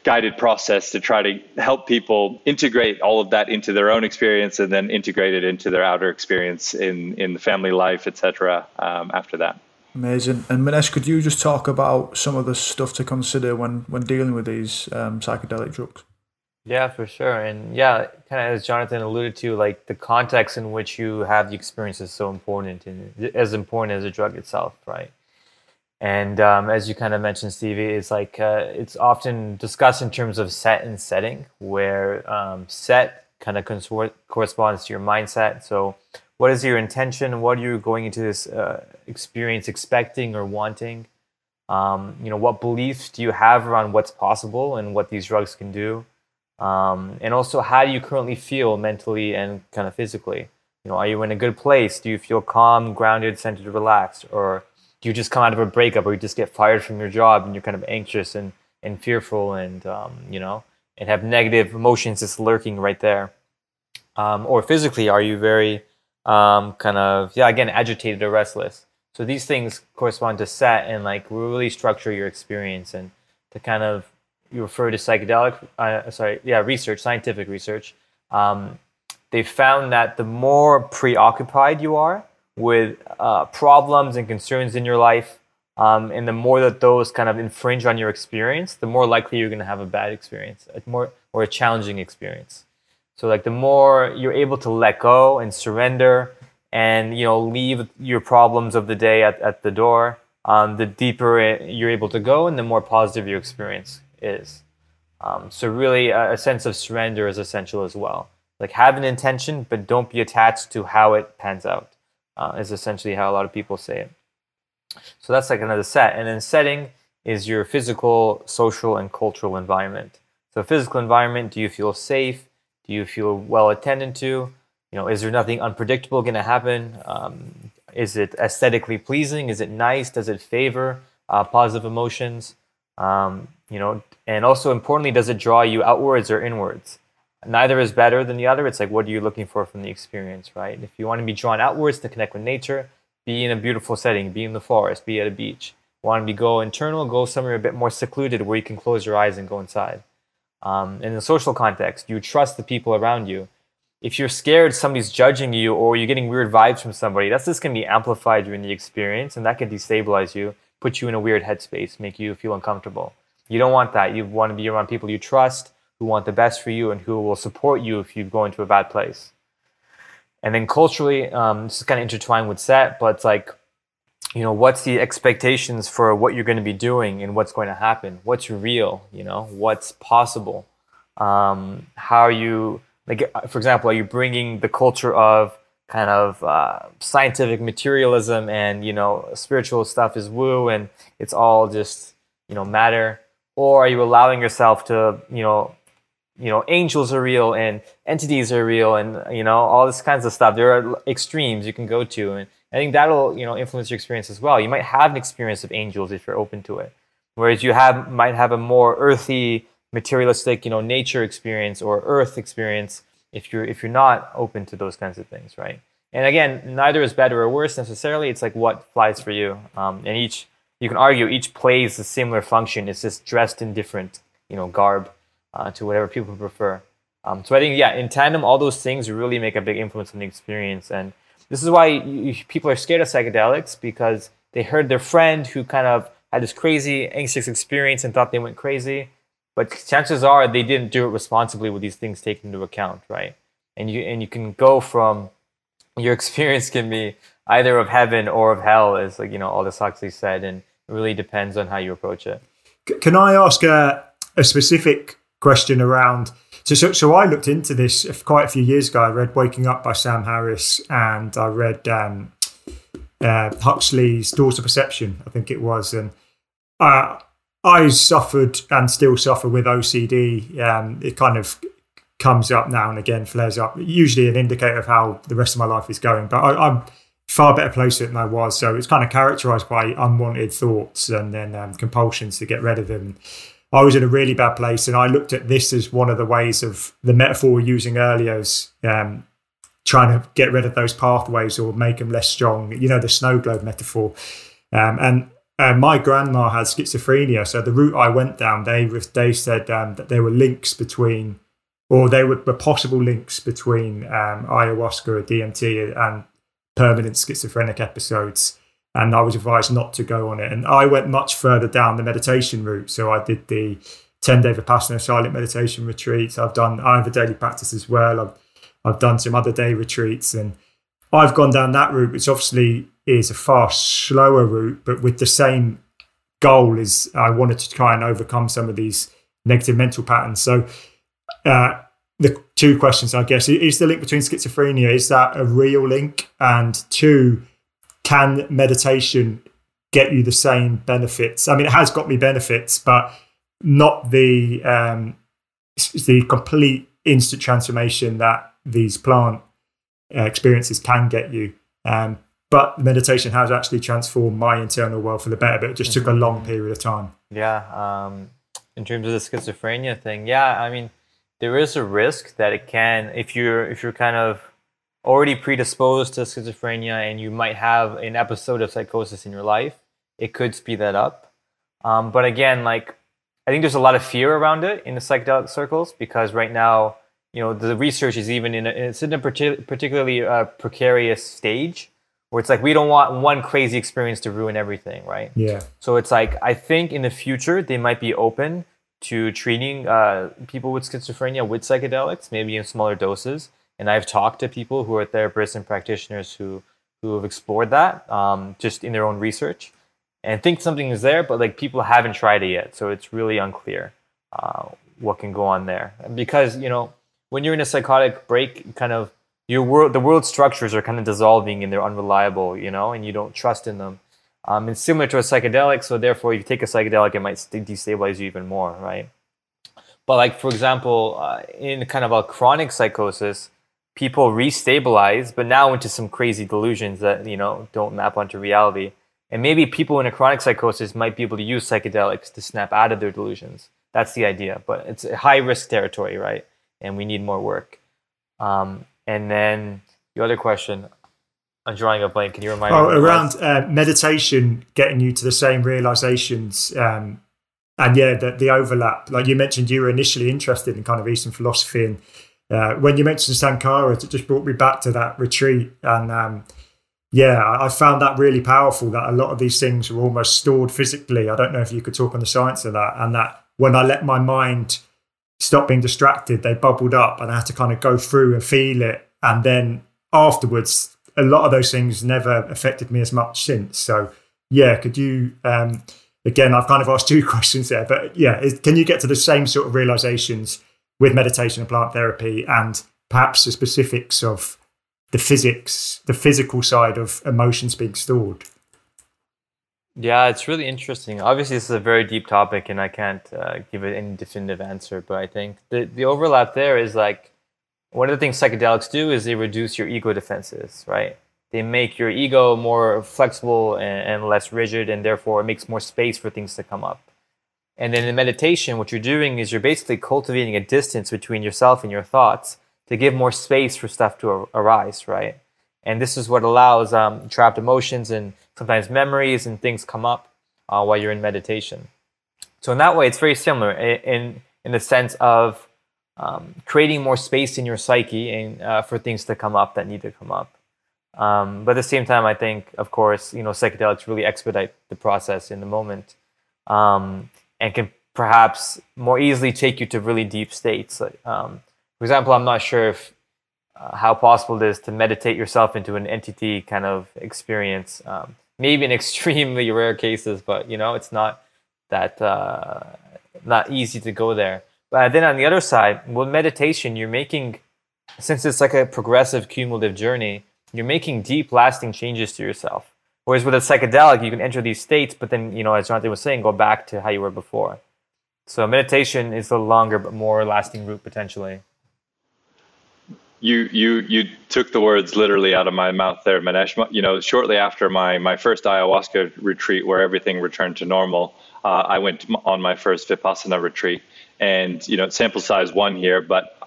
guided process to try to help people integrate all of that into their own experience and then integrate it into their outer experience in in the family life, etc. Um, after that. Amazing. And Manesh, could you just talk about some of the stuff to consider when when dealing with these um, psychedelic drugs? Yeah, for sure. And yeah, kind of as Jonathan alluded to, like the context in which you have the experience is so important and as important as the drug itself, right? And um, as you kind of mentioned, Stevie, it's like uh, it's often discussed in terms of set and setting, where um, set kind of corresponds to your mindset. So what is your intention? What are you going into this uh, experience expecting or wanting? Um, you know, what beliefs do you have around what's possible and what these drugs can do? Um, and also, how do you currently feel mentally and kind of physically? You know, are you in a good place? Do you feel calm, grounded, centered, relaxed, or do you just come out of a breakup or you just get fired from your job and you're kind of anxious and and fearful and um, you know and have negative emotions just lurking right there? Um, or physically, are you very um, kind of yeah again agitated or restless. So these things correspond to set and like really structure your experience and to kind of you refer to psychedelic uh, sorry yeah research scientific research. Um, they found that the more preoccupied you are with uh, problems and concerns in your life um, and the more that those kind of infringe on your experience the more likely you're going to have a bad experience a more or a challenging experience so like the more you're able to let go and surrender and you know leave your problems of the day at, at the door, um, the deeper you're able to go and the more positive your experience is. Um, so really a, a, sense of surrender is essential as well. Like have an intention, but don't be attached to how it pans out. Uh, is essentially how a lot of people say it. So that's like another set, and then setting is your physical, social, and cultural environment. So physical environment, do you feel safe? Do you feel well attended to? You know, is there nothing unpredictable going to happen? Um, is it aesthetically pleasing? Is it nice? Does it favor uh, positive emotions? Um, you know, and also importantly, does it draw you outwards or inwards? Neither is better than the other. It's like, what are you looking for from the experience, right? If you want to be drawn outwards to connect with nature, be in a beautiful setting, be in the forest, be at a beach. Want to be go internal, go somewhere a bit more secluded where you can close your eyes and go inside. Um, in the social context, you trust the people around you. If you're scared somebody's judging you or you're getting weird vibes from somebody, that's just going to be amplified during the experience and that can destabilize you, put you in a weird headspace, make you feel uncomfortable. You don't want that. You want to be around people you trust, who want the best for you, and who will support you if you go into a bad place. And then culturally, um, this is kind of intertwined with set, but it's like, you know, what's the expectations for what you're going to be doing and what's going to happen? What's real? You know, what's possible? Um, how are you, like, for example, are you bringing the culture of kind of uh, scientific materialism and, you know, spiritual stuff is woo and it's all just, you know, matter? or are you allowing yourself to you know you know angels are real and entities are real and you know all this kinds of stuff there are extremes you can go to and i think that'll you know influence your experience as well you might have an experience of angels if you're open to it whereas you have might have a more earthy materialistic you know nature experience or earth experience if you're if you're not open to those kinds of things right and again neither is better or worse necessarily it's like what flies for you um, and each you can argue each plays a similar function. It's just dressed in different, you know, garb uh, to whatever people prefer. Um, so I think, yeah, in tandem, all those things really make a big influence on the experience. And this is why you, people are scared of psychedelics because they heard their friend who kind of had this crazy anxious experience and thought they went crazy. But chances are they didn't do it responsibly with these things taken into account, right? And you and you can go from your experience can be either of heaven or of hell, as like you know Aldous Huxley said, and it really depends on how you approach it. Can I ask a, a specific question around? So, so, so I looked into this quite a few years ago. I read Waking Up by Sam Harris, and I read um, uh, Huxley's Doors to Perception, I think it was, and. Uh, I suffered and still suffer with OCD. Um, it kind of comes up now and again, flares up. Usually an indicator of how the rest of my life is going. But I, am far better place than I was. So it's kind of characterized by unwanted thoughts and then um, compulsions to get rid of them. I was in a really bad place, and I looked at this as one of the ways of the metaphor we're using earlier as um, trying to get rid of those pathways or make them less strong. You know, the snow globe metaphor. Um, and uh, my grandma had schizophrenia, so the route I went down, they they said um, that there were links between, or there were, were possible links between um, ayahuasca or DMT and permanent schizophrenic episodes. And I was advised not to go on it. And I went much further down the meditation route. So I did the 10 day Vipassana silent meditation retreats. I've done, I have a daily practice as well. I've, I've done some other day retreats. And I've gone down that route, which obviously is a far slower route, but with the same goal is I wanted to try and overcome some of these negative mental patterns. So, uh, the two questions, I guess, is the link between schizophrenia is that a real link? And two, can meditation get you the same benefits? I mean, it has got me benefits, but not the um, the complete instant transformation that these plant uh, experiences can get you. Um, but meditation has actually transformed my internal world for the better, but it just took a long mm-hmm. period of time. Yeah. Um, in terms of the schizophrenia thing, yeah, I mean, there is a risk that it can if you're if you're kind of already predisposed to schizophrenia and you might have an episode of psychosis in your life it could speed that up. Um, but again like i think there's a lot of fear around it in the psychedelic circles because right now you know the research is even in a, it's in a particularly uh, precarious stage where it's like we don't want one crazy experience to ruin everything right? Yeah. So it's like i think in the future they might be open to treating uh, people with schizophrenia with psychedelics, maybe in smaller doses. And I've talked to people who are therapists and practitioners who who have explored that um, just in their own research and think something is there, but like people haven't tried it yet, so it's really unclear uh, what can go on there. Because you know when you're in a psychotic break, kind of your world, the world structures are kind of dissolving and they're unreliable, you know, and you don't trust in them. Um, it's similar to a psychedelic, so therefore, if you take a psychedelic, it might destabilize you even more, right? But like for example, uh, in kind of a chronic psychosis, people restabilize, but now into some crazy delusions that you know don't map onto reality. And maybe people in a chronic psychosis might be able to use psychedelics to snap out of their delusions. That's the idea, but it's a high risk territory, right? And we need more work. Um, and then the other question, I'm drawing a blank. Can you remind oh, me? around uh, meditation, getting you to the same realizations, um, and yeah, the, the overlap. Like you mentioned, you were initially interested in kind of Eastern philosophy, and uh, when you mentioned Sankhara, it just brought me back to that retreat, and um, yeah, I, I found that really powerful. That a lot of these things were almost stored physically. I don't know if you could talk on the science of that, and that when I let my mind stop being distracted, they bubbled up, and I had to kind of go through and feel it, and then afterwards a lot of those things never affected me as much since. So, yeah, could you, um, again, I've kind of asked two questions there, but yeah, is, can you get to the same sort of realizations with meditation and plant therapy and perhaps the specifics of the physics, the physical side of emotions being stored? Yeah, it's really interesting. Obviously, this is a very deep topic, and I can't uh, give it any definitive answer. But I think the the overlap there is like one of the things psychedelics do is they reduce your ego defenses, right? They make your ego more flexible and, and, less rigid, and therefore it makes more space for things to come up. And then in meditation, what you're doing is you're basically cultivating a distance between yourself and your thoughts to give more space for stuff to arise, right? And this is what allows um, trapped emotions and sometimes memories and things come up uh, while you're in meditation. So in that way, it's very similar in in, in the sense of um, creating more space in your psyche and uh, for things to come up that need to come up. Um, but at the same time, I think, of course, you know, psychedelics really expedite the process in the moment um, and can perhaps more easily take you to really deep states. Um, for example, I'm not sure if uh, how possible it is to meditate yourself into an entity kind of experience. Um, maybe in extremely rare cases, but you know, it's not that uh, not easy to go there. But then on the other side, with meditation, you're making, since it's like a progressive cumulative journey, you're making deep, lasting changes to yourself. Whereas with a psychedelic, you can enter these states, but then, you know, as Jonathan was saying, go back to how you were before. So meditation is the longer but more lasting route potentially. You you you took the words literally out of my mouth there, Manesh. You know, shortly after my my first ayahuasca retreat, where everything returned to normal, uh, I went on my first vipassana retreat, and you know sample size one here but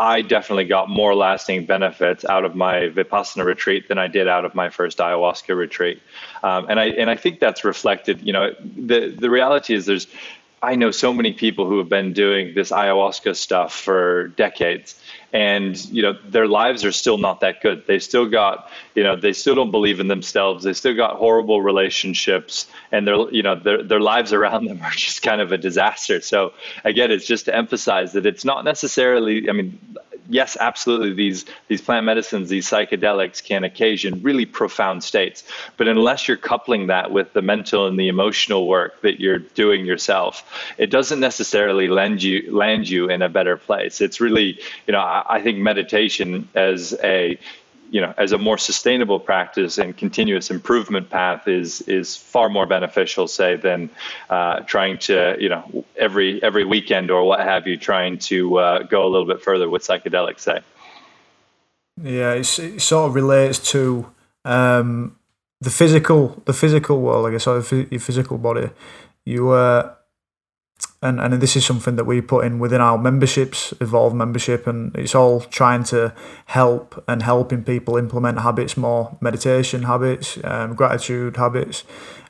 i definitely got more lasting benefits out of my vipassana retreat than i did out of my first ayahuasca retreat. Um, and i and i think that's reflected you know the the reality is there's i know so many people who have been doing this ayahuasca stuff for decades and you know their lives are still not that good. They still got you know they still don't believe in themselves. They still got horrible relationships. And their you know their, their lives around them are just kind of a disaster. So again it's just to emphasize that it's not necessarily i mean yes, absolutely, these these plant medicines, these psychedelics can occasion really profound states. But unless you're coupling that with the mental and the emotional work that you're doing yourself, it doesn't necessarily land you land you in a better place. It's really, you know, I, I think meditation as a you know, as a more sustainable practice and continuous improvement path is is far more beneficial, say, than uh, trying to, you know, every every weekend or what have you, trying to uh, go a little bit further with psychedelics, say. Yeah, it sort of relates to um, the physical, the physical world, I guess, or your physical body. You uh, and and this is something that we put in within our memberships, Evolve membership, and it's all trying to help and helping people implement habits more, meditation habits, um, gratitude habits,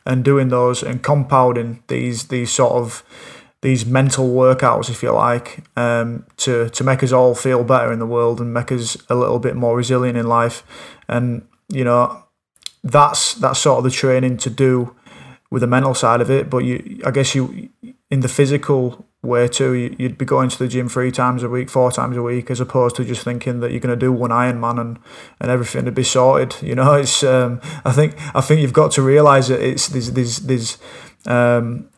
and doing those and compounding these these sort of these mental workouts, if you like, um, to to make us all feel better in the world and make us a little bit more resilient in life, and you know, that's that's sort of the training to do with the mental side of it. But you, I guess you in the physical way too. You'd be going to the gym three times a week, four times a week, as opposed to just thinking that you're going to do one Ironman and, and everything to be sorted. You know, it's um, I think I think you've got to realise that it's there's there's there's um,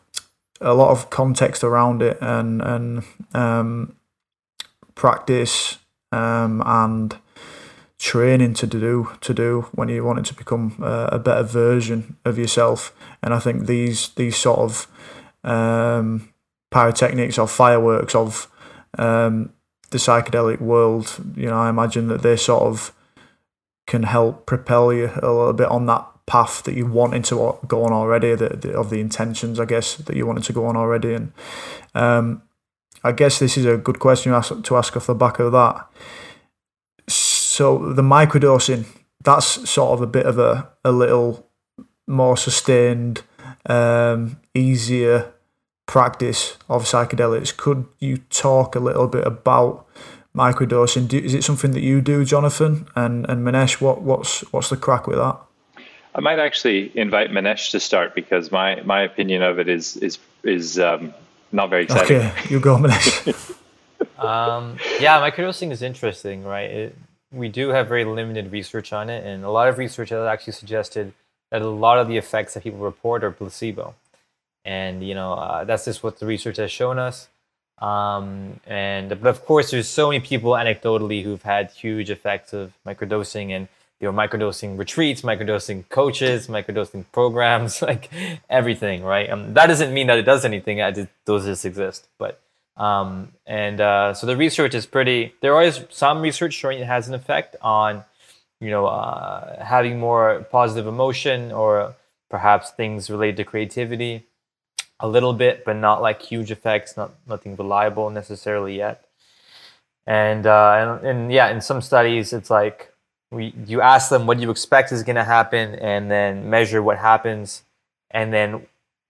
a lot of context around it and and um, practice um, and training to do to do when you wanted to become uh, a better version of yourself. And I think these these sort of um, pyrotechnics or fireworks of um, the psychedelic world, you know, I imagine that they sort of can help propel you a little bit on that path that you wanted to go on already, the, the, of the intentions, I guess, that you wanted to go on already. And um, I guess this is a good question to ask, to ask off the back of that. So the microdosing, that's sort of a bit of a, a little more sustained, um, easier practice of psychedelics. Could you talk a little bit about microdosing? Do, is it something that you do, Jonathan and and Manesh? What what's what's the crack with that? I might actually invite Manesh to start because my my opinion of it is is is um, not very exciting. Okay, you go, Manesh. um, yeah, microdosing is interesting, right? It, we do have very limited research on it, and a lot of research has actually suggested that a lot of the effects that people report are placebo and you know uh, that's just what the research has shown us. Um, and but of course, there's so many people anecdotally who've had huge effects of microdosing and you know microdosing retreats, microdosing coaches, microdosing programs, like everything, right? Um, that doesn't mean that it does anything. Just, those just exist, but um, and uh, so the research is pretty. There is some research showing it has an effect on you know uh, having more positive emotion or perhaps things related to creativity a little bit, but not like huge effects, not nothing reliable necessarily yet. And uh, and, and yeah, in some studies, it's like we you ask them what you expect is going to happen, and then measure what happens, and then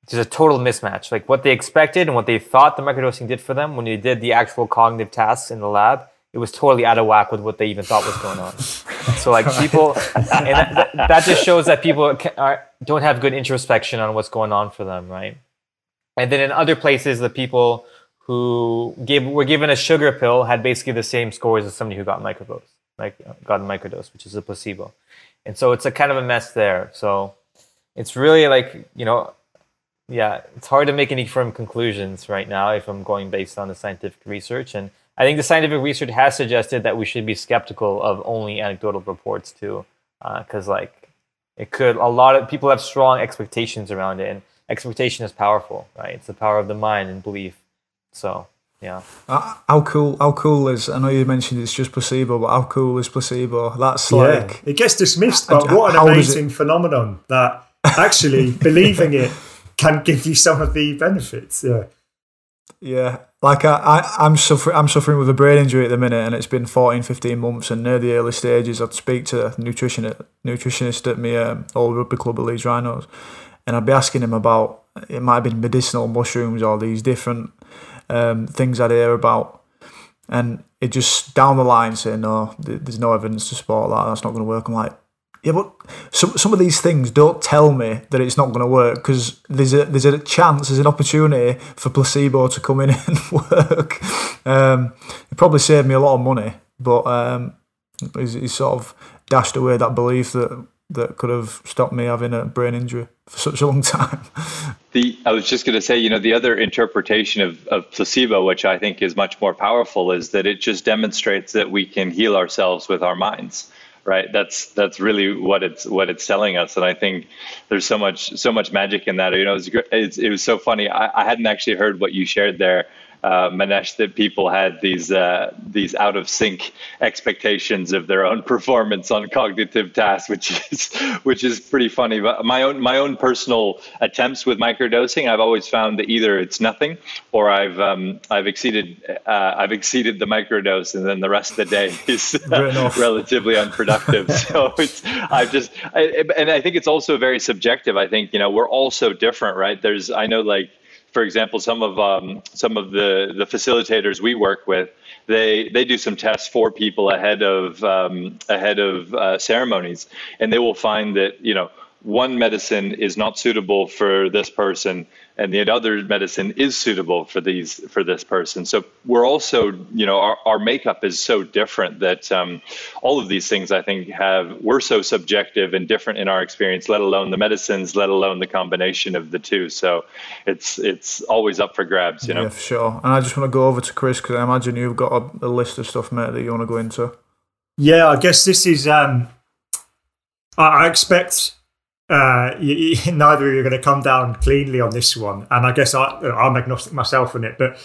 there's a total mismatch. Like what they expected and what they thought the microdosing did for them when they did the actual cognitive tasks in the lab, it was totally out of whack with what they even thought was going on. so like people, and that, that, just shows that people are, don't have good introspection on what's going on for them, right? And then in other places, the people who gave were given a sugar pill had basically the same scores as somebody who got microdose, like got a microdose, which is a placebo. And so it's a kind of a mess there. So it's really like you know, yeah, it's hard to make any firm conclusions right now if I'm going based on the scientific research. And I think the scientific research has suggested that we should be skeptical of only anecdotal reports too, because uh, like it could a lot of people have strong expectations around it and expectation is powerful, right? It's the power of the mind and belief. So yeah. Uh, how cool? How cool is? I know you mentioned it's just placebo, but how cool is placebo? That's like it gets dismissed, but what an amazing phenomenon that actually believing it can give you some of the benefits. Yeah. Yeah, like I, I, I'm suffering. I'm suffering with a brain injury at the minute, and it's been 14, 15 months. And near the early stages, I'd speak to a nutritionist, nutritionist at my um, old rugby club at Leeds Rhinos, and I'd be asking him about it might have been medicinal mushrooms or these different um, things I'd hear about, and it just down the line saying no, there's no evidence to support that. That's not going to work. I'm like, yeah, but some some of these things don't tell me that it's not going to work because there's a there's a chance, there's an opportunity for placebo to come in and work. Um, it probably saved me a lot of money, but um, he's, he's sort of dashed away that belief that that could have stopped me having a brain injury for such a long time. The I was just going to say, you know, the other interpretation of, of placebo, which I think is much more powerful, is that it just demonstrates that we can heal ourselves with our minds. Right. That's that's really what it's what it's telling us, and I think there's so much so much magic in that. You know, it was, it was so funny. I, I hadn't actually heard what you shared there uh, Manesh, that people had these uh, these out of sync expectations of their own performance on cognitive tasks, which is which is pretty funny. But my own my own personal attempts with microdosing, I've always found that either it's nothing or I've um, I've exceeded uh, I've exceeded the microdose, and then the rest of the day is relatively unproductive. so it's I've just I, and I think it's also very subjective. I think you know we're all so different, right? There's I know like for example, some of um, some of the the facilitators we work with, they they do some tests for people ahead of um, ahead of uh, ceremonies, and they will find that you know one medicine is not suitable for this person and the other medicine is suitable for these for this person. So we're also you know our, our makeup is so different that um, all of these things i think have we're so subjective and different in our experience let alone the medicines let alone the combination of the two. So it's it's always up for grabs you know? Yeah for sure. And i just want to go over to chris because i imagine you've got a, a, list of stuff mate that you want to go into. Yeah i guess this is um i expect uh, you, you, neither of you are going to come down cleanly on this one. And I guess I, I'm agnostic myself on it. But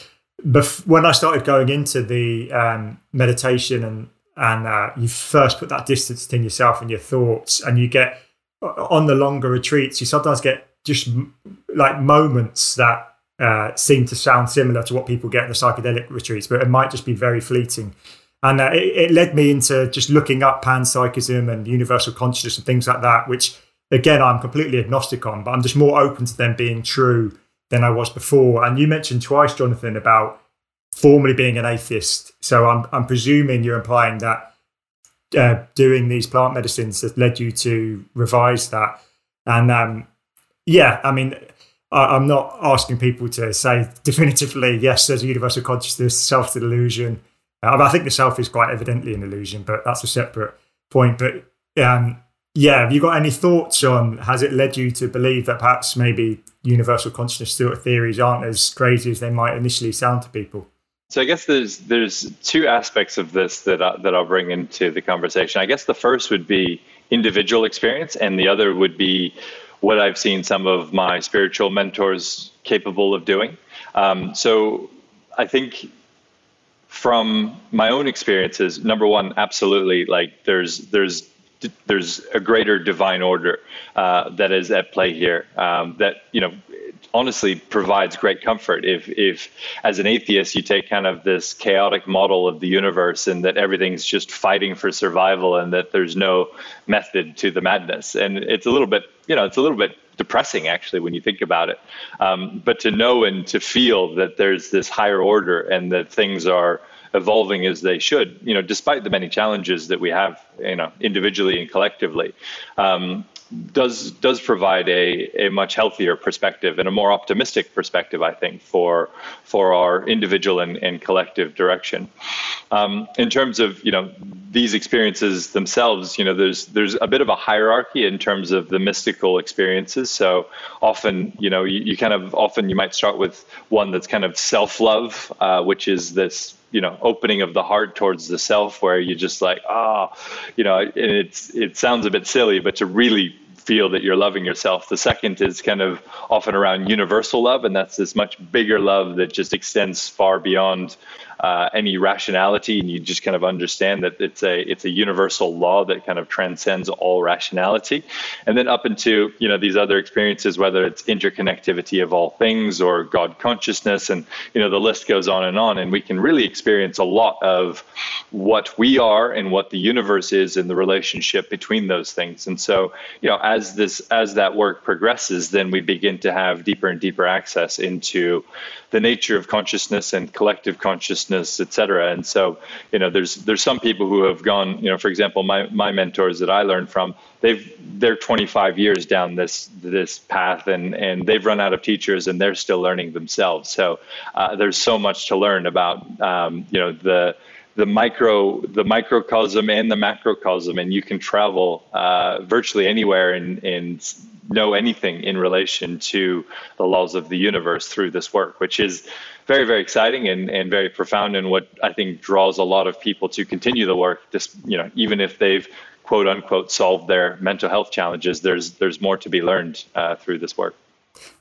bef- when I started going into the um, meditation and and uh, you first put that distance between yourself and your thoughts, and you get on the longer retreats, you sometimes get just like moments that uh, seem to sound similar to what people get in the psychedelic retreats, but it might just be very fleeting. And uh, it, it, led me into just looking up panpsychism and universal consciousness and things like that, which again, I'm completely agnostic on, but I'm just more open to them being true than I was before. And you mentioned twice, Jonathan, about formally being an atheist. So I'm, I'm presuming you're implying that uh, doing these plant medicines has led you to revise that. And um, yeah, I mean, I, am not asking people to say definitively, yes, there's a universal consciousness, self delusion. Uh, I think the self is quite evidently an illusion, but that's a separate point. But um, yeah, have you got any thoughts on has it led you to believe that perhaps maybe universal consciousness theories aren't as crazy as they might initially sound to people? So I guess there's there's two aspects of this that I, that I'll bring into the conversation. I guess the first would be individual experience, and the other would be what I've seen some of my spiritual mentors capable of doing. Um, so I think from my own experiences, number one, absolutely, like there's there's there's a greater divine order uh, that is at play here um, that you know honestly provides great comfort. If if as an atheist you take kind of this chaotic model of the universe and that everything's just fighting for survival and that there's no method to the madness. And it's a little bit you know it's a little bit depressing actually when you think about it. Um, but to know and to feel that there's this higher order and that things are evolving as they should, you know, despite the many challenges that we have, you know, individually and collectively. Um, does does provide a, a much healthier perspective and a more optimistic perspective, I think, for for our individual and, and collective direction. Um, in terms of you know these experiences themselves, you know, there's there's a bit of a hierarchy in terms of the mystical experiences. So often, you know, you, you kind of often you might start with one that's kind of self love, uh, which is this you know opening of the heart towards the self where you just like ah oh, you know and it's it sounds a bit silly but to really feel that you're loving yourself. The second is kind of often around universal love and that's this much bigger love that just extends far beyond uh, any rationality, and you just kind of understand that it's a it's a universal law that kind of transcends all rationality. And then up into you know these other experiences, whether it's interconnectivity of all things or God consciousness, and you know the list goes on and on, and we can really experience a lot of what we are and what the universe is and the relationship between those things. And so you know as this as that work progresses, then we begin to have deeper and deeper access into the nature of consciousness and collective consciousness, et cetera. And so, you know, there's there's some people who have gone, you know, for example, my my mentors that I learned from, they've they're 25 years down this this path, and and they've run out of teachers, and they're still learning themselves. So uh, there's so much to learn about, um, you know, the the micro the microcosm and the macrocosm and you can travel uh, virtually anywhere and and know anything in relation to the laws of the universe through this work, which is very, very exciting and, and very profound and what I think draws a lot of people to continue the work. Just, you know, even if they've quote unquote solved their mental health challenges, there's there's more to be learned uh, through this work.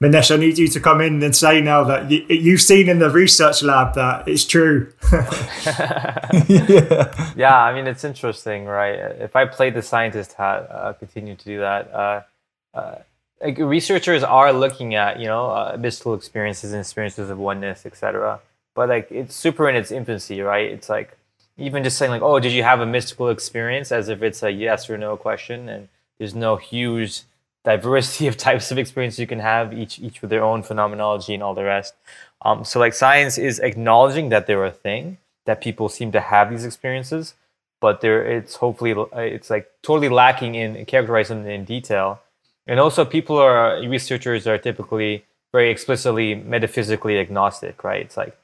Manesh, I need you to come in and say now that you, have seen in the research lab that it's true. yeah. yeah, I mean, it's interesting, right? If I played the scientist hat, uh, continue to do that. Uh, uh, like researchers are looking at you know uh, mystical experiences and experiences of oneness, etc. But like it's super in its infancy, right? It's like even just saying like, oh, did you have a mystical experience, as if it's a yes or no question, and there's no huge diversity of types of experiences you can have, each each with their own phenomenology and all the rest. Um, so like science is acknowledging that they're a thing, that people seem to have these experiences, but there it's hopefully it's like totally lacking in characterizing them in detail and also people are researchers are typically very explicitly metaphysically agnostic, right? It's like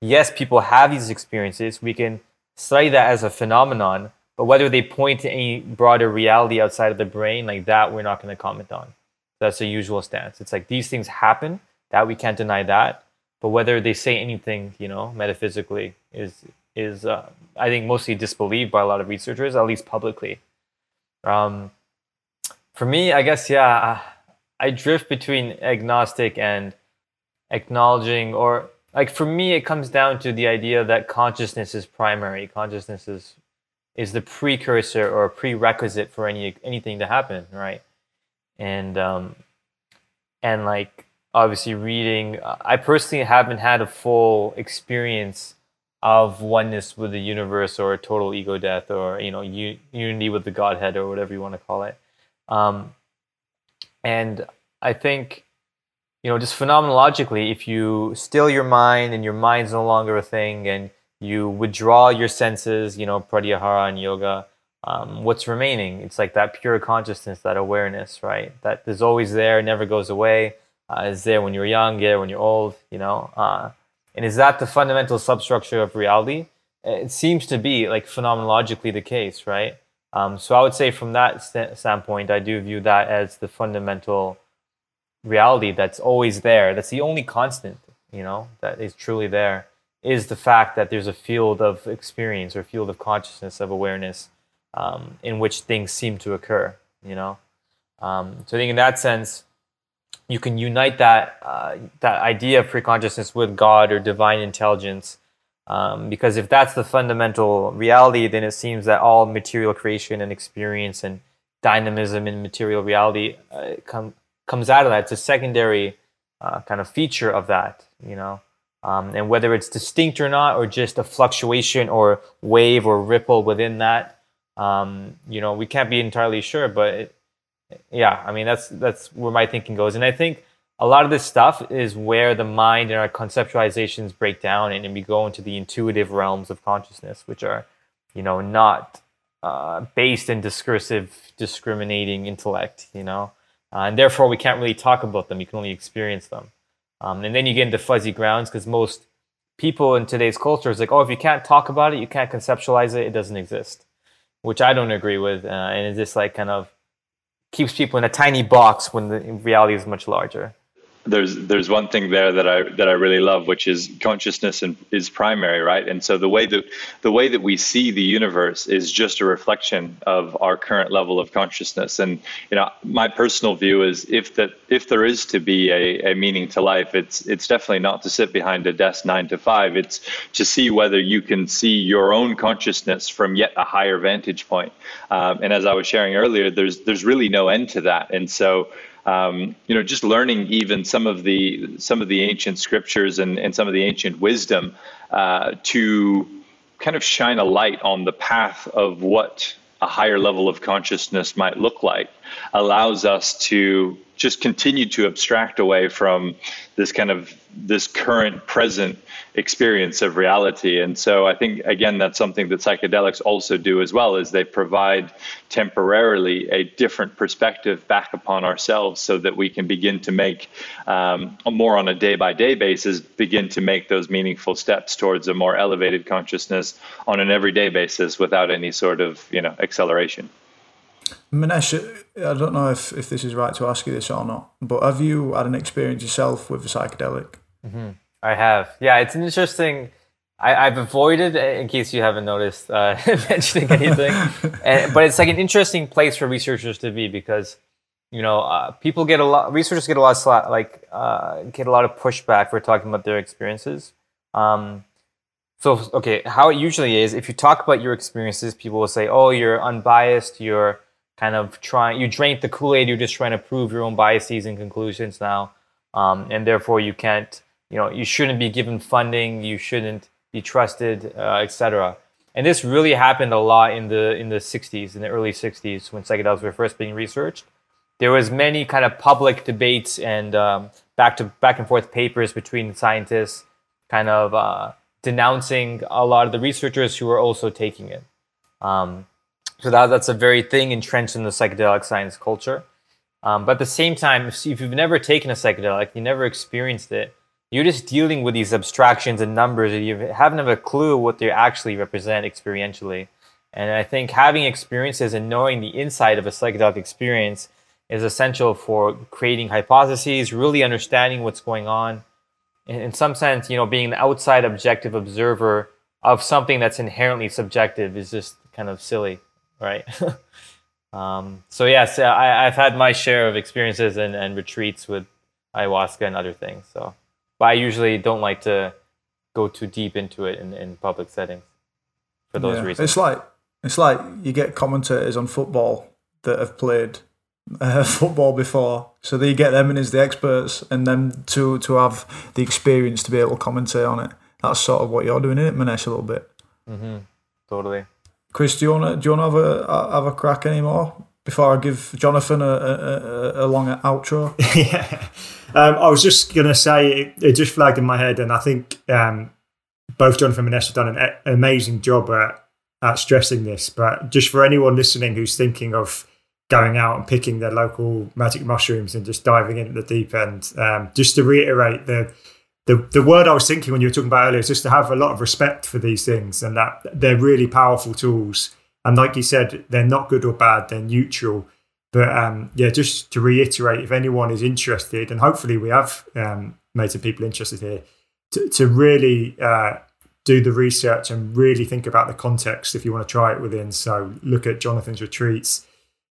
yes, people have these experiences. We can study that as a phenomenon, but whether they point to any broader reality outside of the brain, like that, we're not going to comment on. That's the usual stance. It's like these things happen, that we can't deny that. But whether they say anything, you know, metaphysically is is uh, I think mostly disbelieved by a lot of researchers, at least publicly. Um, for me, I guess yeah, I drift between agnostic and acknowledging, or like for me, it comes down to the idea that consciousness is primary. Consciousness is is the precursor or prerequisite for any anything to happen, right? And um, and like obviously reading, I personally haven't had a full experience of oneness with the universe or total ego death or you know u- unity with the Godhead or whatever you want to call it. Um, and I think you know just phenomenologically, if you still your mind and your mind's no longer a thing and you withdraw your senses, you know, pratyahara and yoga, um, what's remaining? It's like that pure consciousness, that awareness, right? That is always there, never goes away. Uh, is there when you're young, yeah, when you're old, you know. Uh, and is that the fundamental substructure of reality? It seems to be like phenomenologically the case, right? Um, so I would say from that st- standpoint, I do view that as the fundamental reality that's always there. That's the only constant, you know, that is truly there is the fact that there's a field of experience or field of consciousness of awareness um, in which things seem to occur you know? Um, so i think in that sense you can unite that uh, that idea of pre-consciousness with god or divine intelligence um, because if that's the fundamental reality then it seems that all material creation and experience and dynamism in material reality uh, com- comes out of that. It's a secondary uh, kind of feature of that you know um, and whether it's distinct or not, or just a fluctuation or wave or ripple within that, um, you know, we can't be entirely sure. But it, yeah, I mean, that's that's where my thinking goes, and I think a lot of this stuff is where the mind and our conceptualizations break down, and, we go into the intuitive realms of consciousness, which are, you know, not uh, based in discursive, discriminating intellect, you know, uh, and therefore we can't really talk about them. You can only experience them. Um, and then you get into fuzzy grounds because most people in today's culture is like, oh, if you can't talk about it, you can't conceptualize it, it doesn't exist, which I don't agree with. Uh, and it just like kind of keeps people in a tiny box when the reality is much larger there's there's one thing there that I that I really love, which is consciousness and is primary, right? And so the way that the way that we see the universe is just a reflection of our current level of consciousness. And you know, my personal view is if that if there is to be a, a meaning to life, it's it's definitely not to sit behind a desk nine to five. It's to see whether you can see your own consciousness from yet a higher vantage point. Um, and as I was sharing earlier, there's there's really no end to that. And so um, you know, just learning even some of the some of the ancient scriptures and, and some of the ancient wisdom uh, to kind of shine a light on the path of what a higher level of consciousness might look like allows us to just continue to abstract away from this kind of this current present experience of reality. And so i think again that's something that psychedelics also do as well is they provide temporarily a different perspective back upon ourselves so that we can begin to make um, more on a day by day basis begin to make those meaningful steps towards a more elevated consciousness on an everyday basis without any sort of you know acceleration Manesh, I don't know if, if this is right to ask you this or not, but have you had an experience yourself with a psychedelic? Mm-hmm. I have. Yeah, it's an interesting. I, have avoided, in case you haven't noticed, uh, mentioning anything. and, but it's like an interesting place for researchers to be because, you know, uh, people get a lot. Researchers get a lot of like uh, get a lot of pushback for talking about their experiences. Um, so okay, how it usually is, if you talk about your experiences, people will say, "Oh, you're unbiased. You're kind of trying. You drank the Kool Aid. You're just trying to prove your own biases and conclusions now, um, and therefore you can't." you know, you shouldn't be given funding, you shouldn't be trusted, uh, etc. And this really happened a lot in the in the 60s, in the early 60s, when psychedelics were first being researched. There was many kind of public debates and um, back to back and forth papers between scientists, kind of uh, denouncing a lot of the researchers who were also taking it. Um, so that, that's a very thing entrenched in the psychedelic science culture. Um, but at the same time, if you've never taken a psychedelic, you never experienced it, you're just dealing with these abstractions and numbers, and you haven't have a clue what they actually represent experientially. And I think having experiences and knowing the inside of a psychedelic experience is essential for creating hypotheses, really understanding what's going on. In, in some sense, you know, being an outside objective observer of something that's inherently subjective is just kind of silly, right? um, so yes, I, have had my share of experiences and, and retreats with ayahuasca and other things. So, but I usually don't like to go too deep into it in, in public settings for those yeah. reasons. It's like it's like you get commentators on football that have played uh, football before, so they get them in as the experts, and then to to have the experience to be able to commentate on it. That's sort of what you're doing, isn't it, Manesh? A little bit. Mm-hmm. Totally. Chris, do you want to do you want to have a have a crack anymore before I give Jonathan a a, a, long outro? yeah, um, I was just gonna say it, it, just flagged in my head, and I think um, both Jonathan and Manesh have done an, amazing job at at stressing this. But just for anyone listening who's thinking of going out and picking their local magic mushrooms and just diving in at the deep end, um, just to reiterate the the, the word I was thinking when you were talking about earlier is just to have a lot of respect for these things and that they're really powerful tools. And like you said, they're not good or bad, they're neutral. But um, yeah, just to reiterate, if anyone is interested, and hopefully we have um, made some people interested here, to, to really uh, do the research and really think about the context if you want to try it within. So look at Jonathan's retreats,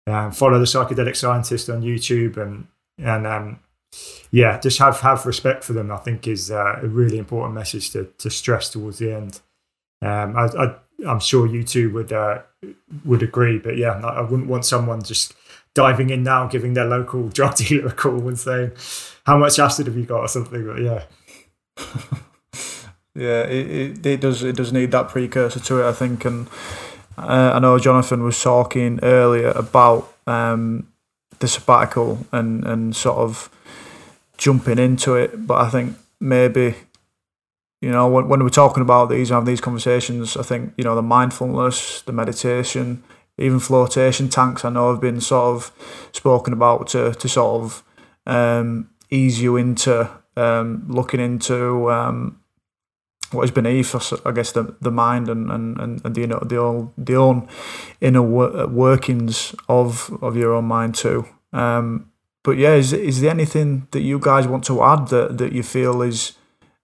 um, follow the psychedelic scientist on YouTube, and and um, yeah, just have have respect for them. I think is uh, a really important message to to stress towards the end. Um, I, I'm sure you two would uh, would agree, but yeah, I wouldn't want someone just diving in now, giving their local drug dealer a call and saying, "How much acid have you got?" or something. But yeah. yeah, it, it, it, does it does need that precursor to it, I think. And uh, I know Jonathan was talking earlier about um, the sabbatical and and sort of jumping into it, but I think maybe you know when when we're talking about these and have these conversations, I think you know the mindfulness, the meditation, even flotation tanks. I know have been sort of spoken about to to sort of um, ease you into um, looking into um, what is beneath I guess the the mind and and, and the you know the own the own inner workings of of your own mind too. Um, but yeah, is is there anything that you guys want to add that, that you feel is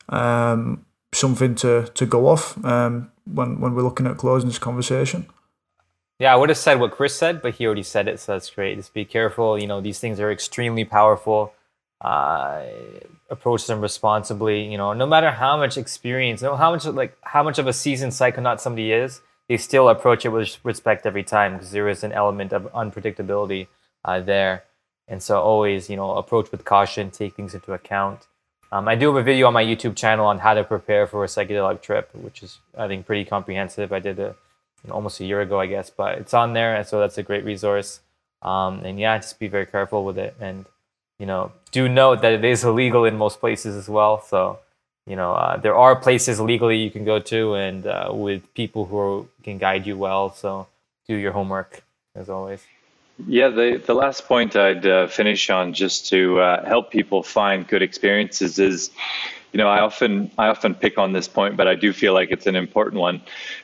um, something to, to go off um, when when we're looking at closing this conversation? Yeah, I would have said what Chris said, but he already said it, so that's great. Just be careful. You know, these things are extremely powerful. Uh, approach them responsibly. You know, no matter how much experience, no how much like how much of a seasoned psychonaut somebody is, they still approach it with respect every time because there is an element of unpredictability uh, there. And so always, you know, approach with caution, take things into account. Um, I do have a video on my YouTube channel on how to prepare for a psychedelic trip, which is I think pretty comprehensive. I did it almost a year ago, I guess, but it's on there, and so that's a great resource. Um, and yeah, just be very careful with it, and you know, do note that it is illegal in most places as well. So you know, uh, there are places legally you can go to, and uh, with people who are, can guide you well. So do your homework as always. Yeah, the, the last point I'd uh, finish on just to uh, help people find good experiences is, you know, I often I often pick on this point, but I do feel like it's an important one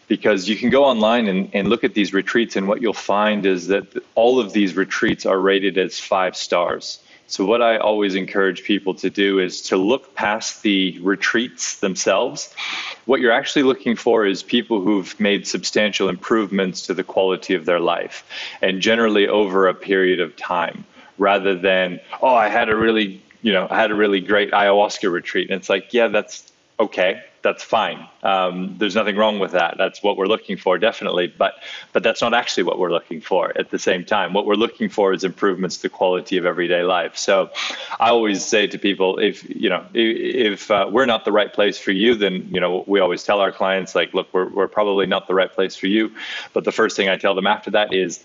because you can go online and, and look at these retreats, and what you'll find is that all of these retreats are rated as five stars. So, what I always encourage people to do is to look past the retreats themselves. What you're actually looking for is people who've made substantial improvements to the quality of their life, and generally over a period of time, rather than, oh, I had a really, you know, I had a really great ayahuasca retreat. And it's like, yeah, that's okay that's fine. Um, there's nothing wrong with that. That's what we're looking for, definitely. But but that's not actually what we're looking for. At the same time, what we're looking for is improvements to the quality of everyday life. So I always say to people, if you know, if, uh, we're not the right place for you, then you know, we always tell our clients like, look, we're we're probably not the right place for you. But the first thing I tell them after that is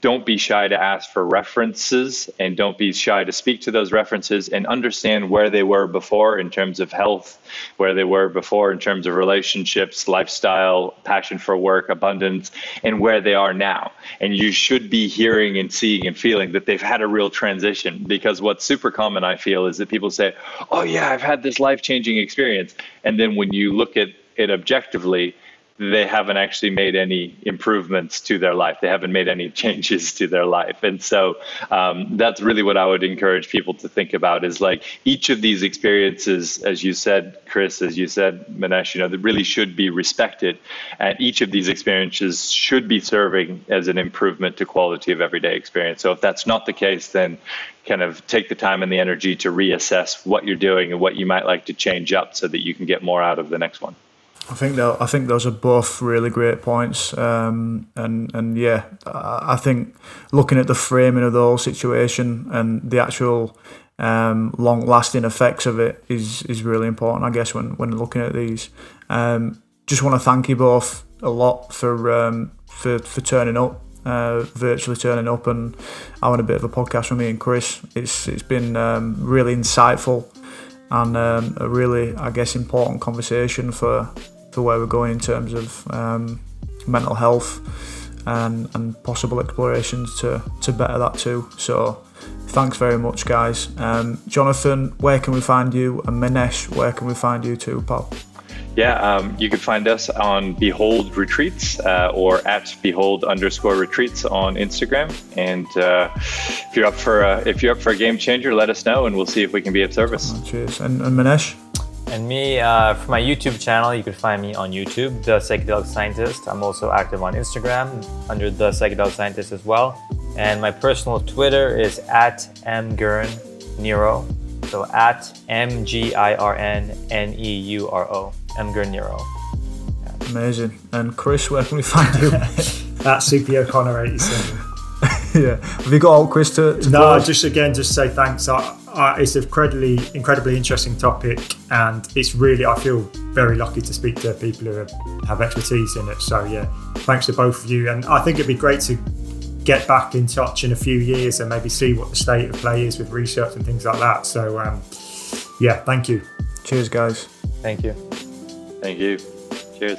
don't be shy to ask for references and don't be shy to speak to those references and understand where they were before in terms of health, where they were before before in terms of relationships, lifestyle, passion for work, abundance, and where they are now. And you should be hearing and seeing and feeling that they've had a real transition because what's super common, I feel, is that people say, Oh, yeah, I've had this life changing experience. And then when you look at it objectively, they haven't actually made any improvements to their life. They haven't made any changes to their life. And so um, that's really what I would encourage people to think about is like each of these experiences, as you said, Chris, as you said, Manesh, you know, that really should be respected. And each of these experiences should be serving as an improvement to quality of everyday experience. So if that's not the case, then kind of take the time and the energy to reassess what you're doing and what you might like to change up so that you can get more out of the next one. I think that I think those are both really great points, um, and and yeah, I think looking at the framing of the whole situation and the actual um, long-lasting effects of it is is really important. I guess when when looking at these, um, just want to thank you both a lot for um, for for turning up. Uh, virtually turning up and having a bit of a podcast with me and Chris. It's it's been um, really insightful and um, a really, I guess, important conversation for for where we're going in terms of um, mental health and, and possible explorations to, to better that too. So thanks very much, guys. Um, Jonathan, where can we find you? And Manesh, where can we find you too, pal? Yeah, um, you can find us on Behold Retreats uh, or at Behold underscore Retreats on Instagram. And uh, if you're up for a, if you're up for a game changer, let us know, and we'll see if we can be of service. Oh, cheers. And, and Manesh. And me, uh, for my YouTube channel, you can find me on YouTube, The Psychedelic Scientist. I'm also active on Instagram under The Psychedelic Scientist as well. And my personal Twitter is at mgirn So at M G I R N N E U R O. Mgirn Yeah. Amazing. And Chris, where can we find you? at CP O'Connor 87. yeah. Have you got all Chris to, to No, close? just again, just say thanks. I, I, it's a incredibly, incredibly interesting topic, and it's really, I feel very lucky to speak to people who have expertise in it. So yeah, thanks to both of you, and I think it'd be great to get back in touch in a few years and maybe see what the state of play is with research and things like that. So um, yeah, thank you. Cheers, guys. Thank you. Thank you. Cheers.